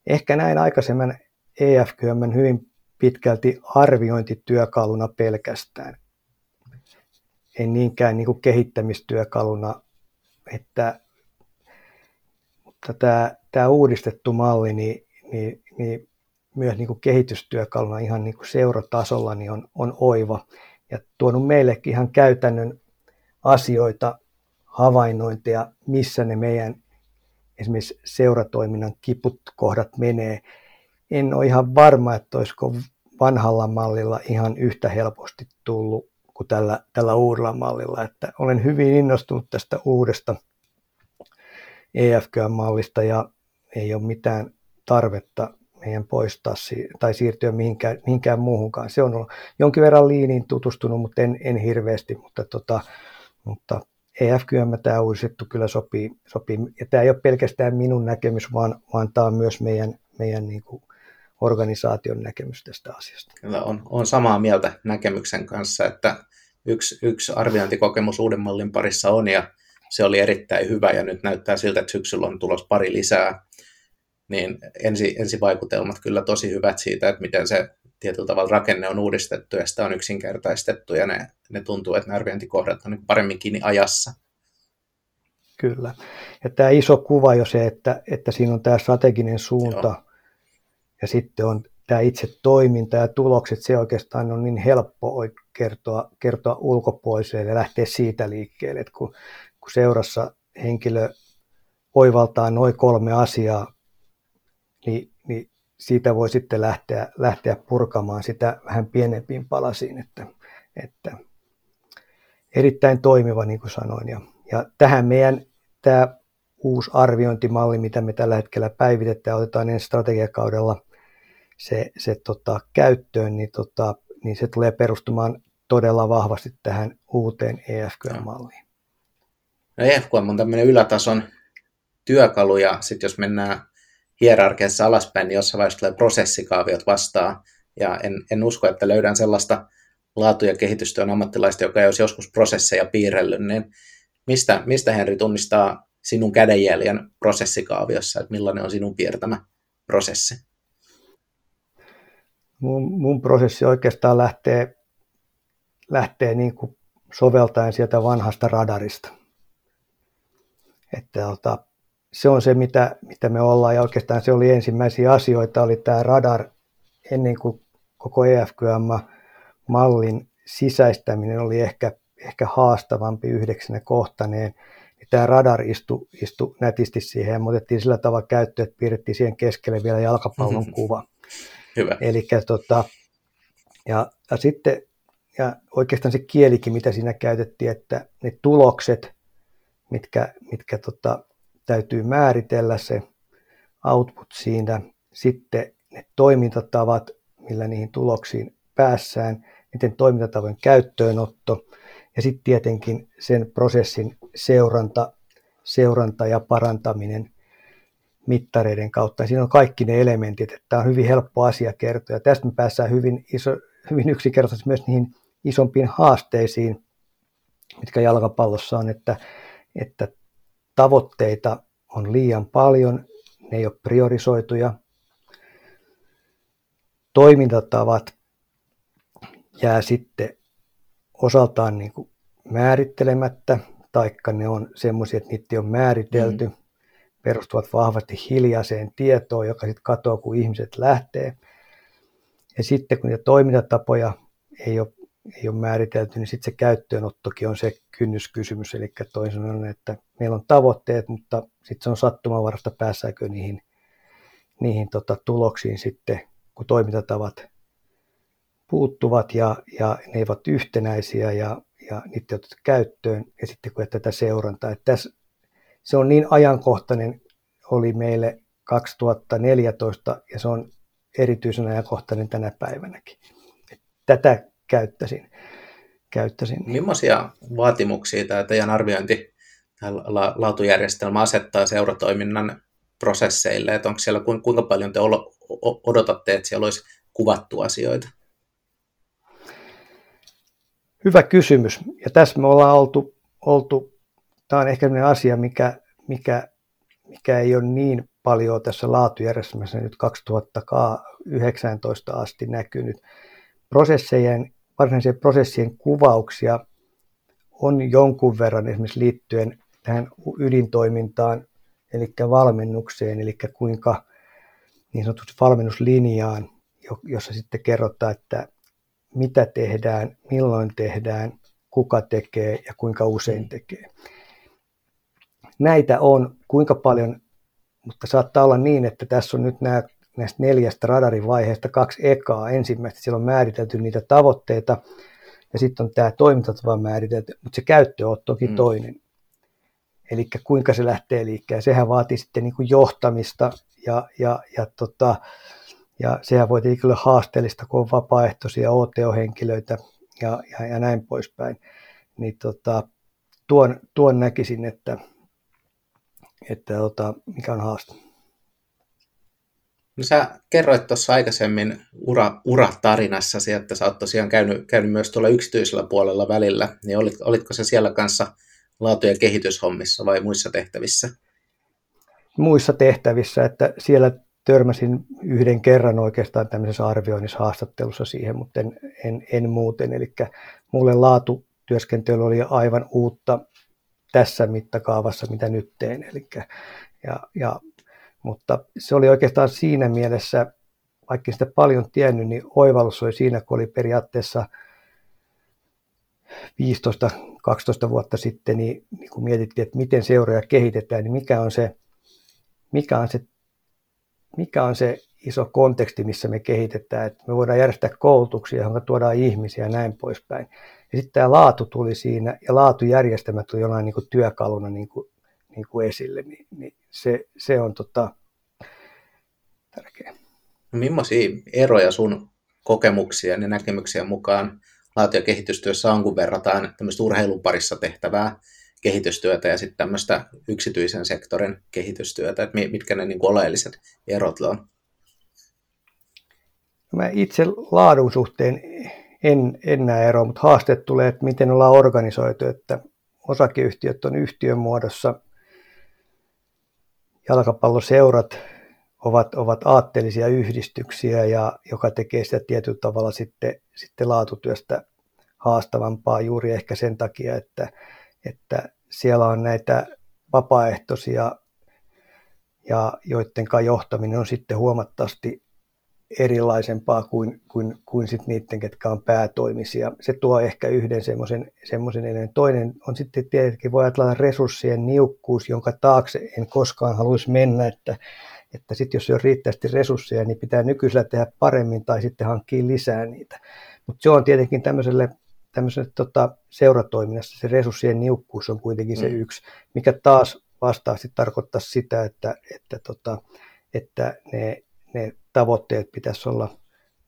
ehkä näin aikaisemmin EFQM hyvin pitkälti arviointityökaluna pelkästään. Ei niinkään niin kuin kehittämistyökaluna, että mutta tämä, tämä uudistettu malli niin, niin, niin myös niin kuin kehitystyökaluna ihan niin kuin seuratasolla niin on, on oiva ja tuonut meillekin ihan käytännön asioita, havainnointeja, missä ne meidän esimerkiksi seuratoiminnan kiput kohdat menee. En ole ihan varma, että olisiko vanhalla mallilla ihan yhtä helposti tullut kuin tällä, tällä uudella mallilla. Että olen hyvin innostunut tästä uudesta EFK-mallista ja ei ole mitään tarvetta meidän poistaa tai siirtyä mihinkään, mihinkään muuhunkaan. Se on ollut jonkin verran liiniin tutustunut, mutta en, en hirveästi, mutta, tota, mutta EFQM tämä uudistettu kyllä sopii, sopii. Ja tämä ei ole pelkästään minun näkemys, vaan, vaan tämä on myös meidän, meidän niin kuin organisaation näkemys tästä asiasta. Kyllä on, on samaa mieltä näkemyksen kanssa, että yksi, yksi arviointikokemus uuden mallin parissa on ja se oli erittäin hyvä ja nyt näyttää siltä, että syksyllä on tulos pari lisää. Niin ensi, ensivaikutelmat kyllä tosi hyvät siitä, että miten se tietyllä tavalla rakenne on uudistettu ja sitä on yksinkertaistettu ja ne, ne tuntuu, että ne arviointikohdat on paremmin kiinni ajassa. Kyllä. Ja tämä iso kuva jo se, että, että siinä on tämä strateginen suunta Joo. ja sitten on tämä itse toiminta ja tulokset, se oikeastaan on niin helppo kertoa, kertoa ulkopuoliselle ja lähteä siitä liikkeelle, että kun, kun seurassa henkilö oivaltaa noin kolme asiaa, niin, niin siitä voi sitten lähteä, lähteä purkamaan sitä vähän pienempiin palasiin, että, että erittäin toimiva, niin kuin sanoin. Ja, ja tähän meidän tämä uusi arviointimalli, mitä me tällä hetkellä päivitetään, otetaan ensi strategiakaudella se, se tota, käyttöön, niin, tota, niin se tulee perustumaan todella vahvasti tähän uuteen EFQM-malliin. No EFQM on tämmöinen ylätason työkalu ja sitten jos mennään hierarkiassa alaspäin, niin jossain vaiheessa tulee prosessikaaviot vastaan. Ja en, en usko, että löydän sellaista laatu- ja kehitystyön ammattilaista, joka ei olisi joskus prosesseja piirrellyt, niin mistä, mistä Henri tunnistaa sinun kädenjäljen prosessikaaviossa, että millainen on sinun piirtämä prosessi? Mun, mun prosessi oikeastaan lähtee, lähtee niin kuin soveltaen sieltä vanhasta radarista. Että tota, se on se, mitä, mitä me ollaan, ja oikeastaan se oli ensimmäisiä asioita, oli tämä radar ennen kuin koko EFQM-mallin sisäistäminen oli ehkä, ehkä haastavampi yhdeksänä kohtaneen. Ja tämä radar istui, istui nätisti siihen ja me otettiin sillä tavalla käyttöön, että piirrettiin siihen keskelle vielä jalkapallon mm-hmm. kuva. Hyvä. Eli tota, ja, ja sitten ja oikeastaan se kielikin, mitä siinä käytettiin, että ne tulokset, mitkä, mitkä tota, täytyy määritellä se output siinä, sitten ne toimintatavat, millä niihin tuloksiin päässään, niiden toimintatavojen käyttöönotto ja sitten tietenkin sen prosessin seuranta, seuranta ja parantaminen mittareiden kautta. Ja siinä on kaikki ne elementit, että tämä on hyvin helppo asia kertoa. Ja tästä me päässään hyvin, iso, hyvin yksinkertaisesti myös niihin isompiin haasteisiin, mitkä jalkapallossa on, että, että tavoitteita on liian paljon, ne ei ole priorisoituja. Toimintatavat jää sitten osaltaan niin kuin määrittelemättä, taikka ne on semmoisia, että niitä on määritelty, mm. perustuvat vahvasti hiljaiseen tietoon, joka sitten katoaa, kun ihmiset lähtee. Ja sitten kun niitä toimintatapoja ei ole ei ole määritelty, niin sitten se käyttöönottokin on se kynnyskysymys. Eli toisin sanoen, että meillä on tavoitteet, mutta sitten se on sattumanvarasta, pääsääkö niihin, niihin tota, tuloksiin sitten, kun toimintatavat puuttuvat ja, ja ne eivät yhtenäisiä ja, ja niitä otetaan käyttöön ja sitten kun tätä seurantaa. Että tässä, se on niin ajankohtainen, oli meille 2014 ja se on erityisen ajankohtainen tänä päivänäkin. Tätä käyttäisin. käyttäisin. Millaisia vaatimuksia tämä teidän arviointi la- laatujärjestelmä asettaa seuratoiminnan prosesseille, että onko siellä kuinka paljon te odotatte, että siellä olisi kuvattu asioita? Hyvä kysymys. Ja tässä me ollaan oltu, oltu tämä on ehkä sellainen asia, mikä, mikä, mikä ei ole niin paljon tässä laatujärjestelmässä nyt 2019 asti näkynyt. Prosessejen varsinaisia prosessien kuvauksia on jonkun verran esimerkiksi liittyen tähän ydintoimintaan, eli valmennukseen, eli kuinka niin sanotusti valmennuslinjaan, jossa sitten kerrotaan, että mitä tehdään, milloin tehdään, kuka tekee ja kuinka usein tekee. Näitä on kuinka paljon, mutta saattaa olla niin, että tässä on nyt nämä näistä neljästä radarin vaiheesta kaksi ekaa. Ensimmäistä siellä on määritelty niitä tavoitteita ja sitten on tämä toimintatapa määritelty, mutta se käyttöotto onkin mm. toinen. Eli kuinka se lähtee liikkeelle. Sehän vaatii sitten niin kuin johtamista ja, ja, ja, tota, ja sehän voi tietenkin olla haasteellista, kun on vapaaehtoisia OTO-henkilöitä ja, ja, ja näin poispäin. Niin tota, tuon, tuon näkisin, että, että tota, mikä on haaste. No sä kerroit tuossa aikaisemmin ura, uratariinassasi, että sä oot tosiaan käynyt, käynyt myös tuolla yksityisellä puolella välillä, niin olit, olitko se siellä kanssa laatu- ja kehityshommissa vai muissa tehtävissä? Muissa tehtävissä, että siellä törmäsin yhden kerran oikeastaan tämmöisessä arvioinnissa haastattelussa siihen, mutta en, en, en muuten. Eli mulle laatutyöskentely oli aivan uutta tässä mittakaavassa, mitä nyt teen. Eli, ja, ja mutta se oli oikeastaan siinä mielessä, vaikka sitä paljon tiennyt, niin oivallus oli siinä, kun oli periaatteessa 15-12 vuotta sitten, niin, niin kun mietittiin, että miten seuroja kehitetään, niin mikä on se, mikä on se, mikä on se iso konteksti, missä me kehitetään, että me voidaan järjestää koulutuksia, johon tuodaan ihmisiä ja näin poispäin. Ja sitten tämä laatu tuli siinä, ja laatujärjestelmä tuli jollain niin kuin työkaluna niin kuin niin kuin esille, niin, niin se, se on tota, tärkeä. No, millaisia eroja sun kokemuksia ja näkemyksiä mukaan laatu- ja kehitystyössä on, kun verrataan tämmöistä urheilun parissa tehtävää kehitystyötä ja sitten tämmöistä yksityisen sektorin kehitystyötä, että mitkä ne niin oleelliset erot on? No, mä itse laadun suhteen en, en näe eroa, mutta haasteet tulee, että miten ollaan organisoitu, että osakeyhtiöt on yhtiön muodossa jalkapalloseurat ovat, ovat aatteellisia yhdistyksiä, ja joka tekee sitä tietyllä tavalla sitten, sitten laatutyöstä haastavampaa juuri ehkä sen takia, että, että siellä on näitä vapaaehtoisia, ja joiden johtaminen on sitten huomattavasti erilaisempaa kuin, kuin, kuin sit niiden, ketkä on päätoimisia. Se tuo ehkä yhden semmoisen, semmoisen ennen. Toinen on sitten tietenkin, voi ajatella resurssien niukkuus, jonka taakse en koskaan haluaisi mennä, että, että sitten jos ei ole riittävästi resursseja, niin pitää nykyisellä tehdä paremmin tai sitten hankkia lisää niitä. Mutta se on tietenkin tämmöiselle, tämmöiselle tota, seuratoiminnassa se resurssien niukkuus on kuitenkin mm. se yksi, mikä taas vastaasti tarkoittaa sitä, että, että, tota, että ne, ne tavoitteet pitäisi olla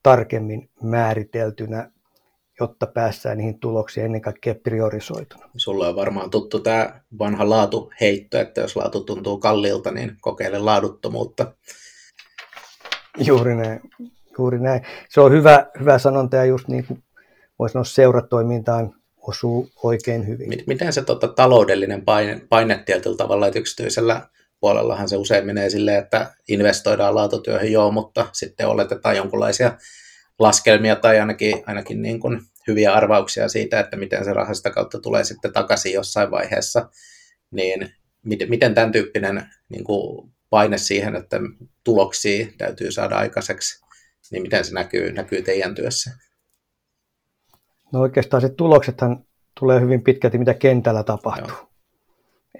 tarkemmin määriteltynä, jotta päästään niihin tuloksiin ennen kaikkea priorisoituna. Sulla on varmaan tuttu tämä vanha laatuheitto, että jos laatu tuntuu kalliilta, niin kokeile laaduttomuutta. Juuri näin. Juuri näin. Se on hyvä, hyvä sanonta ja just niin kuin voisi sanoa seuratoimintaan osuu oikein hyvin. Miten se tota, taloudellinen paine, paine tietyllä tavalla, että yksityisellä puolellahan se usein menee silleen, että investoidaan laatutyöhön joo, mutta sitten oletetaan jonkinlaisia laskelmia tai ainakin, ainakin niin kuin hyviä arvauksia siitä, että miten se raha sitä kautta tulee sitten takaisin jossain vaiheessa, niin miten, miten tämän tyyppinen niin kuin paine siihen, että tuloksia täytyy saada aikaiseksi, niin miten se näkyy, näkyy teidän työssä? No oikeastaan se tuloksethan tulee hyvin pitkälti, mitä kentällä tapahtuu.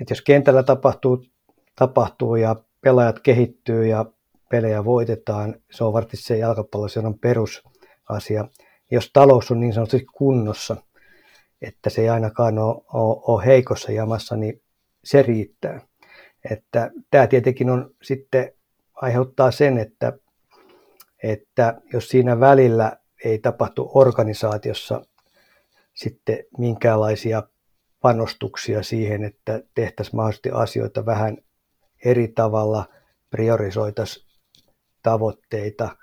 Et jos kentällä tapahtuu tapahtuu ja pelaajat kehittyy ja pelejä voitetaan, se on varmasti se jalkapalloseuran perusasia. Jos talous on niin sanotusti kunnossa, että se ei ainakaan ole, ole, ole heikossa jamassa, niin se riittää. Että tämä tietenkin on sitten aiheuttaa sen, että, että jos siinä välillä ei tapahtu organisaatiossa sitten minkäänlaisia panostuksia siihen, että tehtäisiin mahdollisesti asioita vähän eri tavalla priorisoitaisiin tavoitteita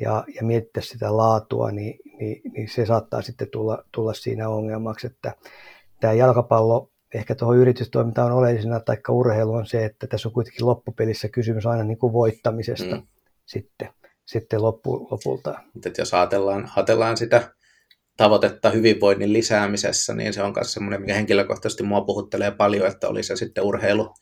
ja, ja mietittäisiin sitä laatua, niin, niin, niin se saattaa sitten tulla, tulla siinä ongelmaksi, että tämä jalkapallo ehkä tuohon yritystoimintaan oleellisena tai urheilu on se, että tässä on kuitenkin loppupelissä kysymys aina niin kuin voittamisesta mm. sitten, sitten loppu, lopulta. Mutta jos ajatellaan, ajatellaan sitä tavoitetta hyvinvoinnin lisäämisessä, niin se on myös semmoinen, mikä henkilökohtaisesti mua puhuttelee paljon, että oli se sitten urheilu,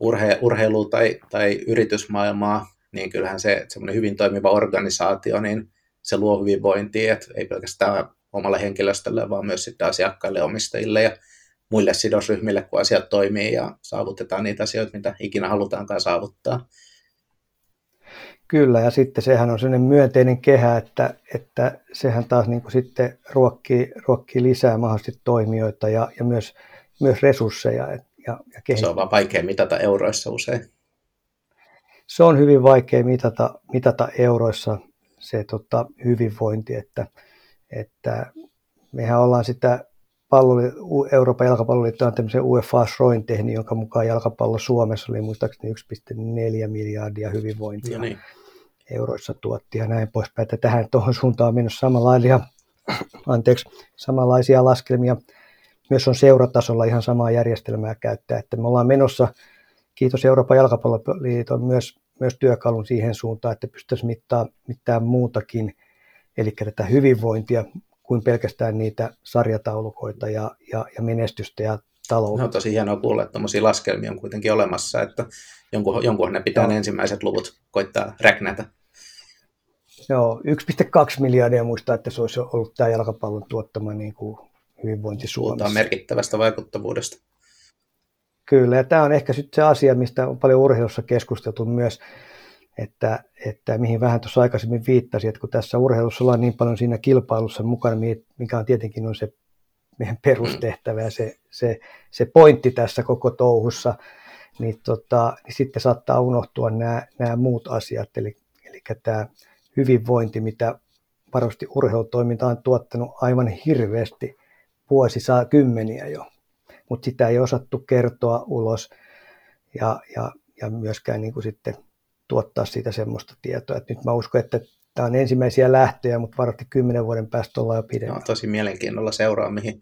urhe, urheilu tai, tai yritysmaailmaa, niin kyllähän se semmoinen hyvin toimiva organisaatio, niin se luo hyvinvointia, että ei pelkästään omalle henkilöstölle, vaan myös sitten asiakkaille, omistajille ja muille sidosryhmille, kun asiat toimii ja saavutetaan niitä asioita, mitä ikinä halutaankaan saavuttaa. Kyllä, ja sitten sehän on sellainen myönteinen kehä, että, että sehän taas niin kuin sitten ruokkii, ruokkii lisää mahdollisesti toimijoita ja, ja myös, myös resursseja. Et ja, ja kehittää. Se on vaan vaikea mitata euroissa usein. Se on hyvin vaikea mitata, mitata euroissa se tota, hyvinvointi, että, että mehän ollaan sitä pallo, Euroopan jalkapalloliitto on tämmöisen UEFA Schroin tehnyt, jonka mukaan jalkapallo Suomessa oli muistaakseni 1,4 miljardia hyvinvointia no niin. euroissa tuotti ja näin poispäin. Että tähän tuohon suuntaan on mennyt samanlaisia, anteeksi, samanlaisia laskelmia myös on seuratasolla ihan samaa järjestelmää käyttää. Että me ollaan menossa, kiitos Euroopan jalkapalloliiton, myös, myös työkalun siihen suuntaan, että pystyttäisiin mittaa mitään muutakin, eli tätä hyvinvointia kuin pelkästään niitä sarjataulukoita ja, ja, ja menestystä ja taloutta. No tosi hienoa kuulla, että tuommoisia laskelmia on kuitenkin olemassa, että jonkun, jonkun ne pitää ne ensimmäiset luvut koittaa räknätä. Joo, 1,2 miljardia muistaa, että se olisi ollut tämä jalkapallon tuottama niin kuin hyvinvointi Suomessa. Puhutaan merkittävästä vaikuttavuudesta. Kyllä, ja tämä on ehkä sitten se asia, mistä on paljon urheilussa keskusteltu myös, että, että mihin vähän tuossa aikaisemmin viittasin, että kun tässä urheilussa ollaan niin paljon siinä kilpailussa mukana, mikä on tietenkin on se meidän perustehtävä ja se, se, se pointti tässä koko touhussa, niin, tota, niin sitten saattaa unohtua nämä, nämä muut asiat, eli, eli tämä hyvinvointi, mitä varmasti urheilutoiminta on tuottanut aivan hirveästi vuosi saa kymmeniä jo, mutta sitä ei osattu kertoa ulos ja, ja, ja myöskään niin kuin sitten tuottaa siitä semmoista tietoa. Et nyt mä uskon, että tämä on ensimmäisiä lähtöjä, mutta varmasti kymmenen vuoden päästä ollaan jo pidemmän. No, tosi mielenkiinnolla seuraa, mihin,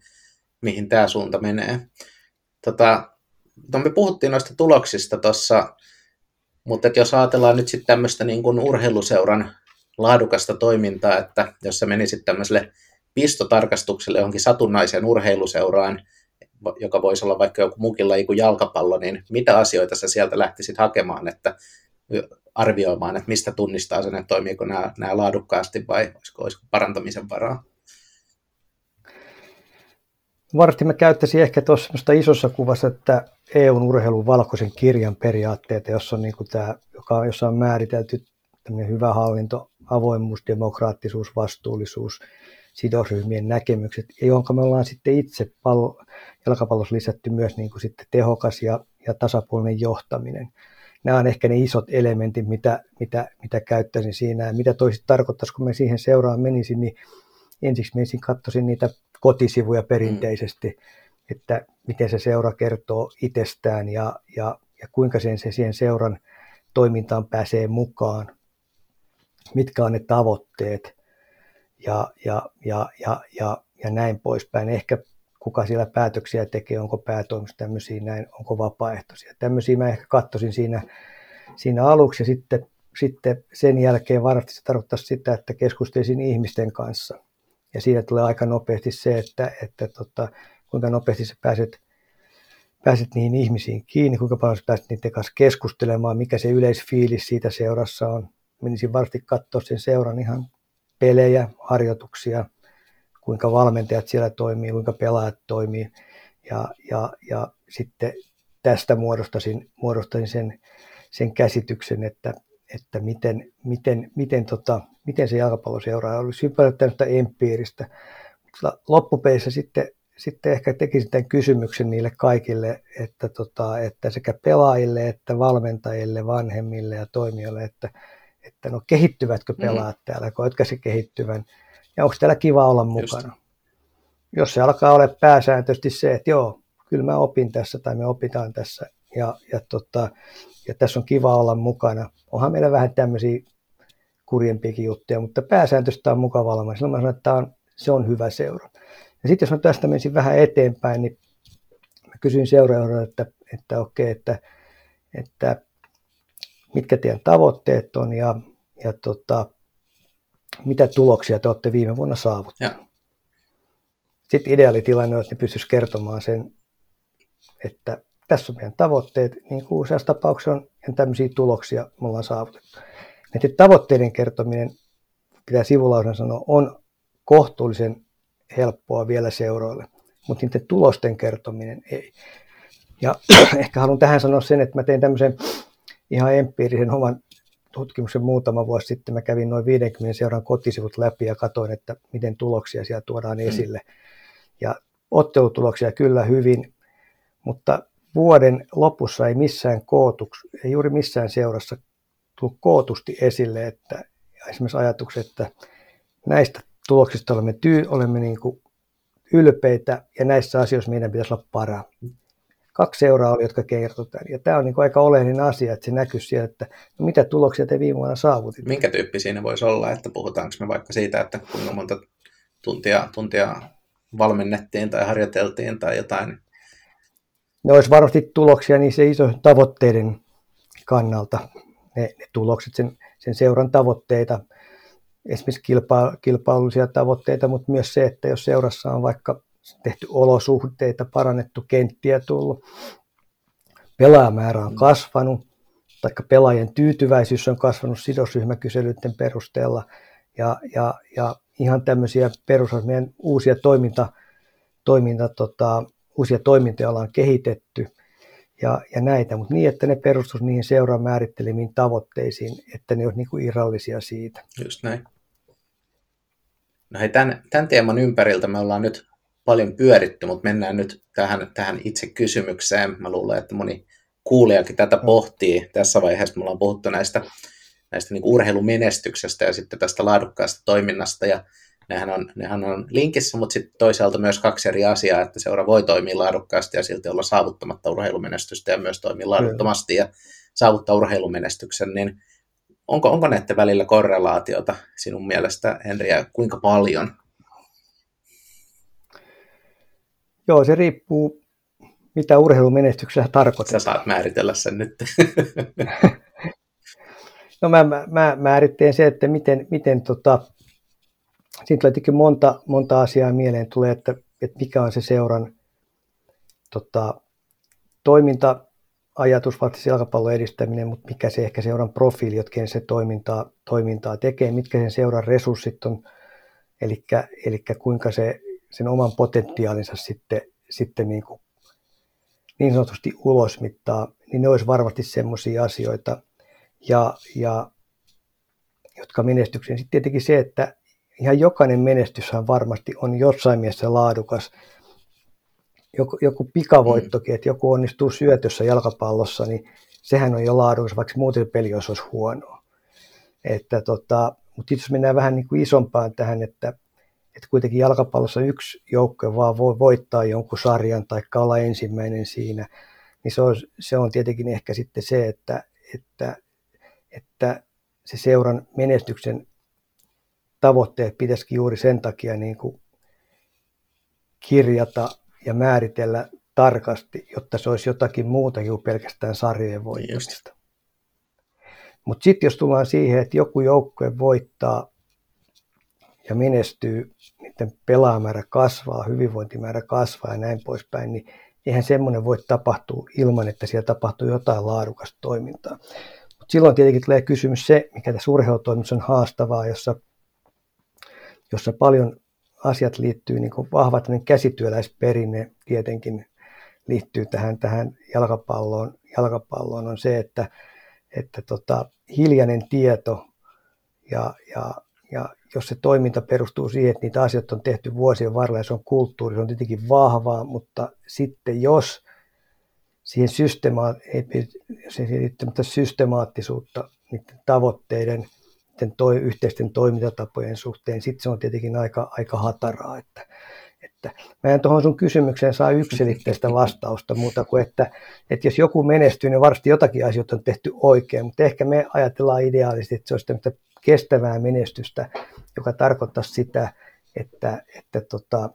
mihin tämä suunta menee. Tota, no me puhuttiin noista tuloksista tuossa Mutta jos ajatellaan nyt sitten tämmöistä niin kuin urheiluseuran laadukasta toimintaa, että jos sä menisit tämmöiselle pistotarkastukselle johonkin satunnaiseen urheiluseuraan, joka voisi olla vaikka joku mukin laji kuin jalkapallo, niin mitä asioita sä sieltä lähtisit hakemaan, että arvioimaan, että mistä tunnistaa sen, että toimiiko nämä, nämä laadukkaasti vai olisiko, olisiko parantamisen varaa? Varmasti mä käyttäisin ehkä tuossa isossa kuvassa, että EUn urheilun valkoisen kirjan periaatteita, jossa on, niin tämä, joka, jossa on määritelty hyvä hallinto, avoimuus, demokraattisuus, vastuullisuus, sidosryhmien näkemykset, ja johon me ollaan sitten itse pallo, jalkapallossa lisätty myös niin kuin sitten tehokas ja, ja tasapuolinen johtaminen. Nämä on ehkä ne isot elementit, mitä, mitä, mitä käyttäisin siinä. Ja mitä toisit tarkoittaisi, kun me siihen seuraan menisin, niin ensiksi menisin katsoisin niitä kotisivuja perinteisesti, mm. että miten se seura kertoo itsestään ja, ja, ja kuinka sen se siihen seuran toimintaan pääsee mukaan, mitkä on ne tavoitteet ja, ja, ja, ja, ja, ja näin poispäin. Ehkä kuka siellä päätöksiä tekee, onko päätoimista tämmöisiä näin, onko vapaaehtoisia. Tämmöisiä mä ehkä katsoisin siinä, siinä aluksi ja sitten, sitten sen jälkeen varmasti se tarkoittaisi sitä, että keskustelisin ihmisten kanssa. Ja siinä tulee aika nopeasti se, että, että tota, kuinka nopeasti sä pääset, pääset niihin ihmisiin kiinni, kuinka paljon sä pääset niiden kanssa keskustelemaan, mikä se yleisfiilis siitä seurassa on. Menisin varmasti katsoa sen seuran ihan pelejä, harjoituksia, kuinka valmentajat siellä toimii, kuinka pelaajat toimii. Ja, ja, ja sitten tästä muodostasin, muodostasin sen, sen käsityksen, että, että miten, miten, miten, tota, miten se jalkapalloseura olisi hyvin paljon tämmöistä empiiristä. Loppupeissä sitten, sitten ehkä tekisin tämän kysymyksen niille kaikille, että, tota, että sekä pelaajille, että valmentajille, vanhemmille ja toimijoille, että, että no kehittyvätkö mm. pelaajat mm. täällä, koetko se kehittyvän, ja onko täällä kiva olla mukana. Just. Jos se alkaa olla pääsääntöisesti se, että joo, kyllä mä opin tässä tai me opitaan tässä ja, ja, tota, ja tässä on kiva olla mukana. Onhan meillä vähän tämmöisiä kurjempiakin juttuja, mutta pääsääntöisesti on mukava olla. Silloin mä sanon, että on, se on hyvä seura. Ja sitten jos mä tästä menisin vähän eteenpäin, niin mä kysyin seuraajalta, että, että okei, että, että mitkä teidän tavoitteet on ja, ja tota, mitä tuloksia te olette viime vuonna saavuttaneet. Sitten ideaalitilanne on, että ne pystyisi kertomaan sen, että tässä on meidän tavoitteet, niin kuin useassa tapauksessa on, ja tämmöisiä tuloksia me ollaan saavutettu. Näiden tavoitteiden kertominen, pitää sivulausen sanoa, on kohtuullisen helppoa vielä seuroille, mutta niiden tulosten kertominen ei. Ja ehkä haluan tähän sanoa sen, että mä tein tämmöisen ihan empiirisen oman tutkimuksen muutama vuosi sitten. Mä kävin noin 50 seuran kotisivut läpi ja katsoin, että miten tuloksia siellä tuodaan mm. esille. Ja ottelutuloksia kyllä hyvin, mutta vuoden lopussa ei missään kootuksi, ei juuri missään seurassa tullut kootusti esille, että esimerkiksi ajatukset, että näistä tuloksista olemme, tyy, olemme niin kuin ylpeitä ja näissä asioissa meidän pitäisi olla para kaksi seuraa oli, jotka kertoi tämän. Ja tämä on niin aika oleellinen asia, että se näkyy siellä, että no mitä tuloksia te viime vuonna saavutitte. Minkä tyyppi siinä voisi olla, että puhutaanko me vaikka siitä, että kuinka monta tuntia, tuntia valmennettiin tai harjoiteltiin tai jotain? Ne olisi varmasti tuloksia niin se iso tavoitteiden kannalta. Ne, ne tulokset, sen, sen seuran tavoitteita, esimerkiksi kilpa, kilpailullisia tavoitteita, mutta myös se, että jos seurassa on vaikka tehty olosuhteita, parannettu kenttiä tullut, pelaajamäärä on kasvanut, tai pelaajien tyytyväisyys on kasvanut sidosryhmäkyselyiden perusteella, ja, ja, ja ihan tämmöisiä perus, meidän uusia toiminta, toiminta tota, uusia toimintoja ollaan kehitetty, ja, ja näitä, mutta niin, että ne perustus niihin seuraan määrittelemiin tavoitteisiin, että ne olisi niin irrallisia siitä. Just näin. No hei, tämän, tämän teeman ympäriltä me ollaan nyt paljon pyöritty, mutta mennään nyt tähän, tähän itse kysymykseen. Mä luulen, että moni kuulijakin tätä pohtii. Tässä vaiheessa me ollaan puhuttu näistä, näistä niin urheilumenestyksestä ja sitten tästä laadukkaasta toiminnasta. Ja nehän on, nehän on linkissä, mutta sitten toisaalta myös kaksi eri asiaa, että seura voi toimia laadukkaasti ja silti olla saavuttamatta urheilumenestystä ja myös toimia laaduttomasti ja saavuttaa urheilumenestyksen, niin onko, onko näiden välillä korrelaatiota sinun mielestä, Henri, ja kuinka paljon? Joo, se riippuu, mitä urheilumenestyksellä tarkoitetaan. Sä saat määritellä sen nyt. No mä, mä, mä määritteen se, että miten, miten tota, siitä tulee tietenkin monta, monta asiaa mieleen tulee, että, että mikä on se seuran tota, toiminta, ajatus, vaikka jalkapallon edistäminen, mutta mikä se ehkä seuran profiili, jotka se toimintaa, toimintaa tekee, mitkä sen seuran resurssit on, eli, eli kuinka se sen oman potentiaalinsa sitten, sitten niin, kuin, niin sanotusti ulosmittaa, niin ne olisi varmasti semmoisia asioita, ja, ja jotka menestykseen. Sitten tietenkin se, että ihan jokainen menestyshän varmasti on jossain mielessä laadukas. Joku, joku pikavoittokin, mm. että joku onnistuu syötössä jalkapallossa, niin sehän on jo laadukas, vaikka muuten peli olisi huonoa. Että tota, mutta jos mennään vähän niin kuin isompaan tähän, että, että kuitenkin jalkapallossa yksi joukko vaan voi voittaa jonkun sarjan tai olla ensimmäinen siinä, niin se on, se on tietenkin ehkä sitten se, että, että, että se seuran menestyksen tavoitteet pitäisikin juuri sen takia niin kuin kirjata ja määritellä tarkasti, jotta se olisi jotakin muuta kuin pelkästään sarjojen voittamista. Mutta sitten jos tullaan siihen, että joku joukkue voittaa ja menestyy, niiden pelaamäärä kasvaa, hyvinvointimäärä kasvaa ja näin poispäin, niin eihän semmoinen voi tapahtua ilman, että siellä tapahtuu jotain laadukasta toimintaa. Mutta silloin tietenkin tulee kysymys se, mikä tässä urheilutoiminnassa on haastavaa, jossa jossa paljon asiat liittyy, niin kuin vahva käsityöläisperinne tietenkin liittyy tähän, tähän jalkapalloon, jalkapalloon on se, että, että tota, hiljainen tieto ja, ja, ja jos se toiminta perustuu siihen, että niitä asioita on tehty vuosien varrella ja se on kulttuuri, se on tietenkin vahvaa, mutta sitten jos siihen systeema- ei, systemaattisuutta niiden tavoitteiden toi, yhteisten toimintatapojen suhteen, sitten se on tietenkin aika, aika hataraa. Että, että mä en tuohon sun kysymykseen saa yksilitteistä vastausta muuta kuin, että, että jos joku menestyy, niin varmasti jotakin asioita on tehty oikein, mutta ehkä me ajatellaan ideaalisesti, että se olisi tämmöistä kestävää menestystä, joka tarkoittaa sitä, että, että tota,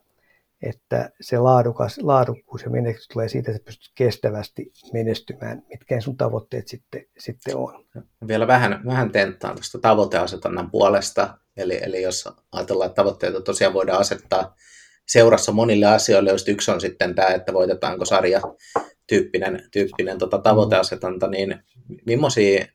että se laadukas, laadukkuus ja menestys tulee siitä, että pystyt kestävästi menestymään, mitkä sun tavoitteet sitten, sitten on. Vielä vähän, vähän tenttaan tuosta tavoiteasetannan puolesta, eli, eli jos ajatellaan, että tavoitteita tosiaan voidaan asettaa seurassa monille asioille, joista yksi on sitten tämä, että voitetaanko sarja tyyppinen, tyyppinen tota tavoiteasetanta, niin millaisia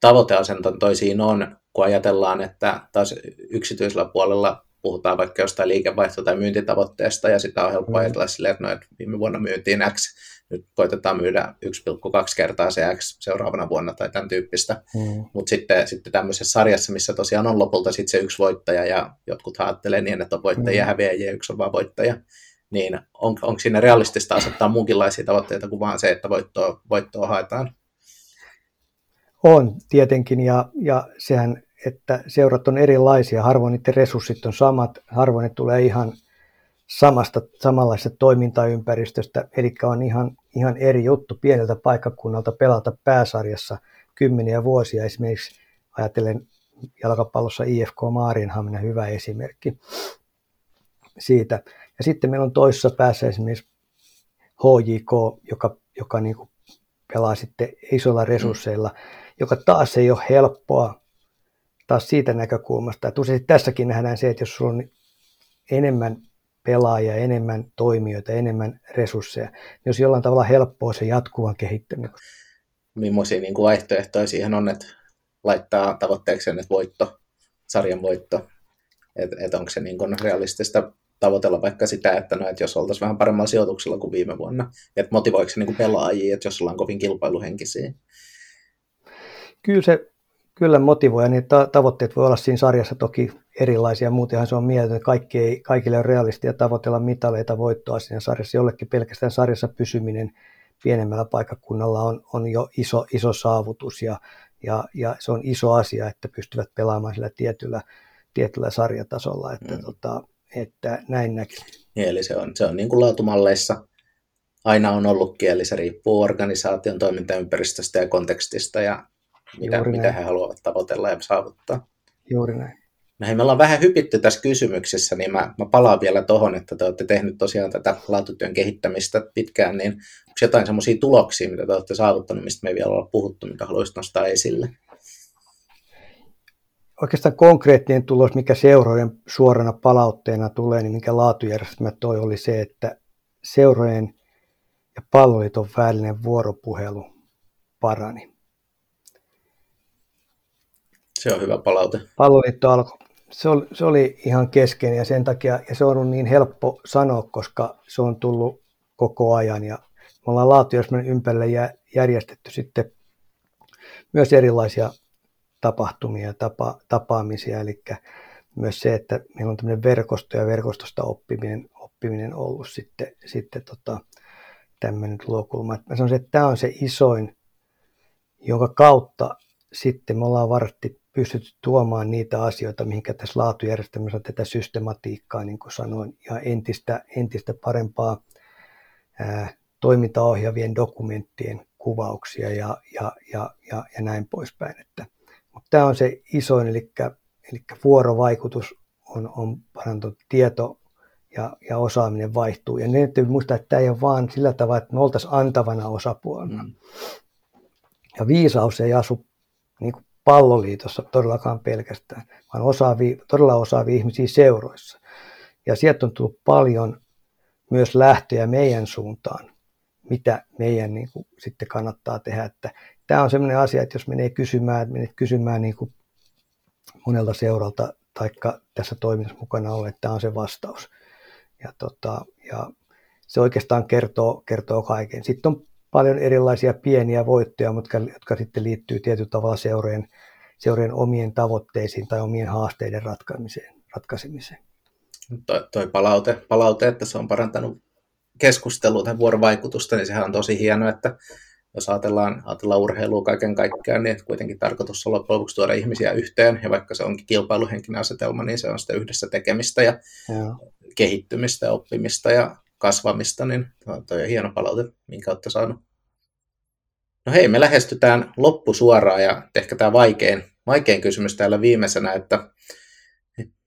tavoiteasetantoja siinä on, kun ajatellaan, että taas yksityisellä puolella puhutaan vaikka jostain liikevaihto- tai myyntitavoitteesta, ja sitä on helppo mm. ajatella silleen, että, no, että viime vuonna myytiin X, nyt koitetaan myydä 1,2 kertaa se X seuraavana vuonna tai tämän tyyppistä. Mm. Mutta sitten, sitten tämmöisessä sarjassa, missä tosiaan on lopulta sitten se yksi voittaja, ja jotkut ajattelee niin, että on voittajia mm. häviäjiä, yksi on vaan voittaja, niin on, onko siinä realistista asettaa muunkinlaisia tavoitteita kuin vaan se, että voittoa, voittoa haetaan? On tietenkin, ja, ja sehän että seurat on erilaisia, harvoin niiden resurssit on samat, harvoin ne tulee ihan samasta, samanlaisesta toimintaympäristöstä, eli on ihan, ihan eri juttu pieneltä paikkakunnalta pelata pääsarjassa kymmeniä vuosia. Esimerkiksi ajatellen jalkapallossa IFK Maarienhamina hyvä esimerkki siitä. Ja sitten meillä on toisessa päässä esimerkiksi HJK, joka, joka niin kuin pelaa sitten isoilla resursseilla, joka taas ei ole helppoa, taas siitä näkökulmasta, että usein tässäkin nähdään se, että jos sulla on enemmän pelaajia, enemmän toimijoita, enemmän resursseja, niin jos jollain tavalla helppoa se jatkuvan kehittäminen. Millaisia niin kuin vaihtoehtoja siihen on, että laittaa tavoitteeksi että voitto, sarjan voitto, että et onko se niin kuin realistista tavoitella vaikka sitä, että, no, että jos oltaisiin vähän paremmalla sijoituksella kuin viime vuonna, että motivoiko se niin kuin pelaajia, että jos ollaan kovin kilpailuhenkisiä? Kyllä se Kyllä motivoi, ja niin tavoitteet voi olla siinä sarjassa toki erilaisia. Muutenhan se on mieltä, että kaikki ei, kaikille on realistia tavoitella mitaleita voittoa siinä sarjassa. Jollekin pelkästään sarjassa pysyminen pienemmällä paikkakunnalla on, on jo iso, iso saavutus ja, ja, ja, se on iso asia, että pystyvät pelaamaan sillä tietyllä, tietyllä sarjatasolla. Että, mm. tota, että näin näkisin. Niin, eli se on, se on niin kuin laatumalleissa aina on ollutkin, eli se riippuu organisaation toimintaympäristöstä ja kontekstista ja mitä, mitä he haluavat tavoitella ja saavuttaa. Juuri näin. No hei, me ollaan vähän hypitty tässä kysymyksessä, niin mä, mä palaan vielä tuohon, että te olette tehnyt tosiaan tätä laatutyön kehittämistä pitkään, niin onko jotain semmoisia tuloksia, mitä te olette saavuttanut, mistä me ei vielä olla puhuttu, mitä haluaisit nostaa esille? oikeastaan konkreettinen tulos, mikä seurojen suorana palautteena tulee, niin mikä laatujärjestelmä toi, oli se, että seurojen ja palloliiton välinen vuoropuhelu parani. Se on hyvä palaute. Palloliitto alkoi. Se oli, se oli ihan keskeinen ja sen takia, ja se on ollut niin helppo sanoa, koska se on tullut koko ajan ja me ollaan laatujärjestelmän ympärille järjestetty sitten myös erilaisia tapahtumia ja tapa, tapaamisia, eli myös se, että meillä on tämmöinen verkosto ja verkostosta oppiminen, oppiminen ollut sitten, sitten tota, tämmöinen tulokulma. Mä sanoisin, että tämä on se isoin, jonka kautta sitten me ollaan vartti pystytty tuomaan niitä asioita, mihinkä tässä laatujärjestelmässä tätä systematiikkaa, niin kuin sanoin, ja entistä, entistä parempaa ää, toimintaohjaavien dokumenttien kuvauksia ja, ja, ja, ja, ja näin poispäin. Että, mutta tämä on se isoin, eli, eli vuorovaikutus on, on parantunut, tieto ja, ja osaaminen vaihtuu. Ja ne täytyy muistaa, että tämä ei ole vaan sillä tavalla, että me oltaisiin antavana osapuolena. Mm. Ja viisaus ei asu niin kuin palloliitossa todellakaan pelkästään, vaan osaavia, todella osaavia ihmisiä seuroissa. Ja sieltä on tullut paljon myös lähtöjä meidän suuntaan, mitä meidän niin kuin, sitten kannattaa tehdä. Että tämä on sellainen asia, että jos menee kysymään, menet kysymään niin kuin monelta seuralta tai tässä toiminnassa mukana ole, että tämä on se vastaus. Ja, tota, ja se oikeastaan kertoo, kertoo kaiken. Sitten on paljon erilaisia pieniä voittoja, mutta, jotka sitten liittyy tietyllä tavalla seurojen, seurojen omien tavoitteisiin tai omien haasteiden ratkaisemiseen. ratkaisemiseen. Toi, toi palaute, palaute, että se on parantanut keskustelua tai vuorovaikutusta, niin sehän on tosi hieno, että jos ajatellaan, ajatellaan urheilua kaiken kaikkiaan, niin kuitenkin tarkoitus on loppujen lopuksi tuoda ihmisiä yhteen, ja vaikka se onkin kilpailuhenkinen asetelma, niin se on sitä yhdessä tekemistä ja Joo. kehittymistä ja oppimista ja kasvamista, niin toi on hieno palaute, minkä olette saanut. No hei, me lähestytään loppusuoraan, ja ehkä tämä vaikein, vaikein kysymys täällä viimeisenä, että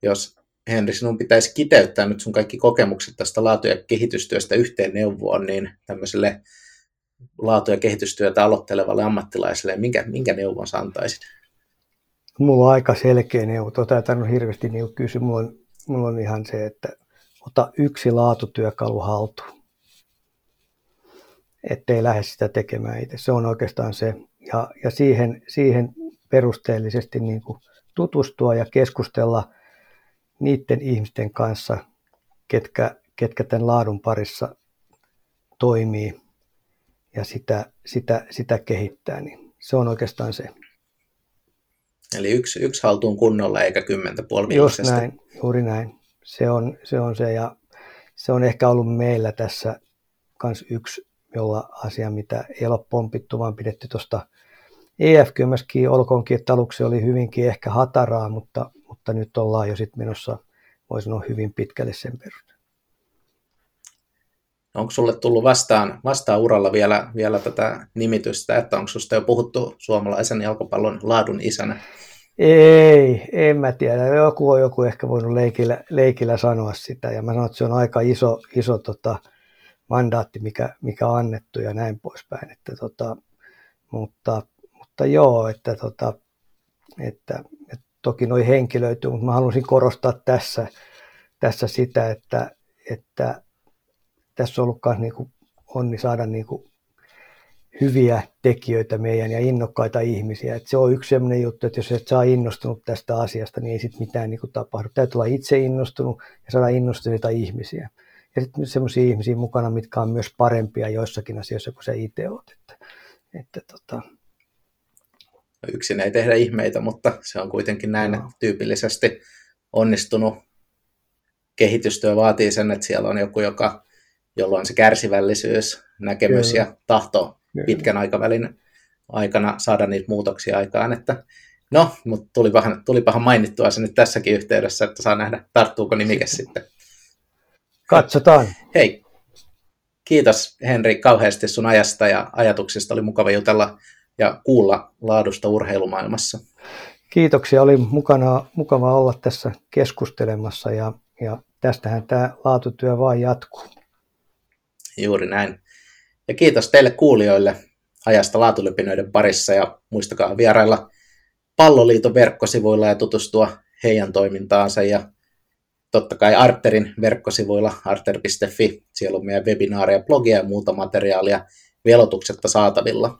jos Henri, sinun pitäisi kiteyttää nyt sun kaikki kokemukset tästä laatu- ja kehitystyöstä yhteen neuvoon, niin tämmöiselle laatu- ja kehitystyötä aloittelevalle ammattilaiselle, minkä, minkä neuvon sä antaisit? Mulla on aika selkeä neuvo. Tota ei tarvinnut hirveästi niin kysyä. Mulla on, mulla on ihan se, että ota yksi laatutyökalu haltuun. Ettei lähde sitä tekemään itse. Se on oikeastaan se. Ja, ja siihen, siihen perusteellisesti niin kuin tutustua ja keskustella niiden ihmisten kanssa, ketkä, ketkä tämän laadun parissa toimii ja sitä, sitä, sitä kehittää, niin se on oikeastaan se. Eli yksi, yksi haltuun kunnolla eikä kymmentä puoli Just näin, juuri näin. Se on, se on se ja se on ehkä ollut meillä tässä kans yksi jolla asia, mitä ei ole pompittu, vaan pidetty tuosta EFQMSkin, olkoonkin, että aluksi oli hyvinkin ehkä hataraa, mutta, mutta nyt ollaan jo sitten menossa, voisi sanoa, hyvin pitkälle sen perusteella. Onko sulle tullut vastaan, vastaan uralla vielä, vielä tätä nimitystä, että onko sinusta jo puhuttu suomalaisen jalkapallon laadun isänä? Ei, en mä tiedä. Joku on joku ehkä voinut leikillä, leikillä sanoa sitä ja mä sanon, että se on aika iso, iso tota, mandaatti, mikä, mikä annettu ja näin poispäin. Että, tota, mutta, mutta joo, että, tota, että, että toki noi henkilöityy, mutta mä haluaisin korostaa tässä, tässä sitä, että, että tässä on ollut myös niin onni saada niin kuin hyviä tekijöitä meidän ja innokkaita ihmisiä. Et se on yksi sellainen juttu, että jos et saa innostunut tästä asiasta, niin ei sitten mitään niin kuin tapahdu. Täytyy olla itse innostunut ja saada innostuneita ihmisiä. Ja sitten sellaisia ihmisiä mukana, mitkä on myös parempia joissakin asioissa kuin se itse olet. Että, että tota... Yksin ei tehdä ihmeitä, mutta se on kuitenkin näin no. tyypillisesti onnistunut kehitystyö vaatii sen, että siellä on joku, joka jolloin se kärsivällisyys, näkemys Kyllä. ja tahto. Pitkän aikavälin aikana saada niitä muutoksia aikaan. Että, no, mutta tulipahan, tulipahan mainittua se nyt tässäkin yhteydessä, että saa nähdä, tarttuuko nimike sitten. Katsotaan. Hei, kiitos Henri kauheasti sun ajasta ja ajatuksista. Oli mukava jutella ja kuulla laadusta urheilumaailmassa. Kiitoksia, oli mukana, mukava olla tässä keskustelemassa ja, ja tästähän tämä laatutyö vaan jatkuu. Juuri näin. Ja kiitos teille kuulijoille ajasta laatulipinoiden parissa ja muistakaa vierailla Palloliiton verkkosivuilla ja tutustua heidän toimintaansa ja totta kai Arterin verkkosivuilla arter.fi. Siellä on meidän webinaareja, blogia ja muuta materiaalia velotuksetta saatavilla.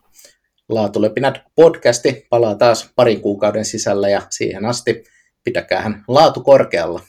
Laatulepinät podcasti palaa taas parin kuukauden sisällä ja siihen asti pitäkäähän laatu korkealla.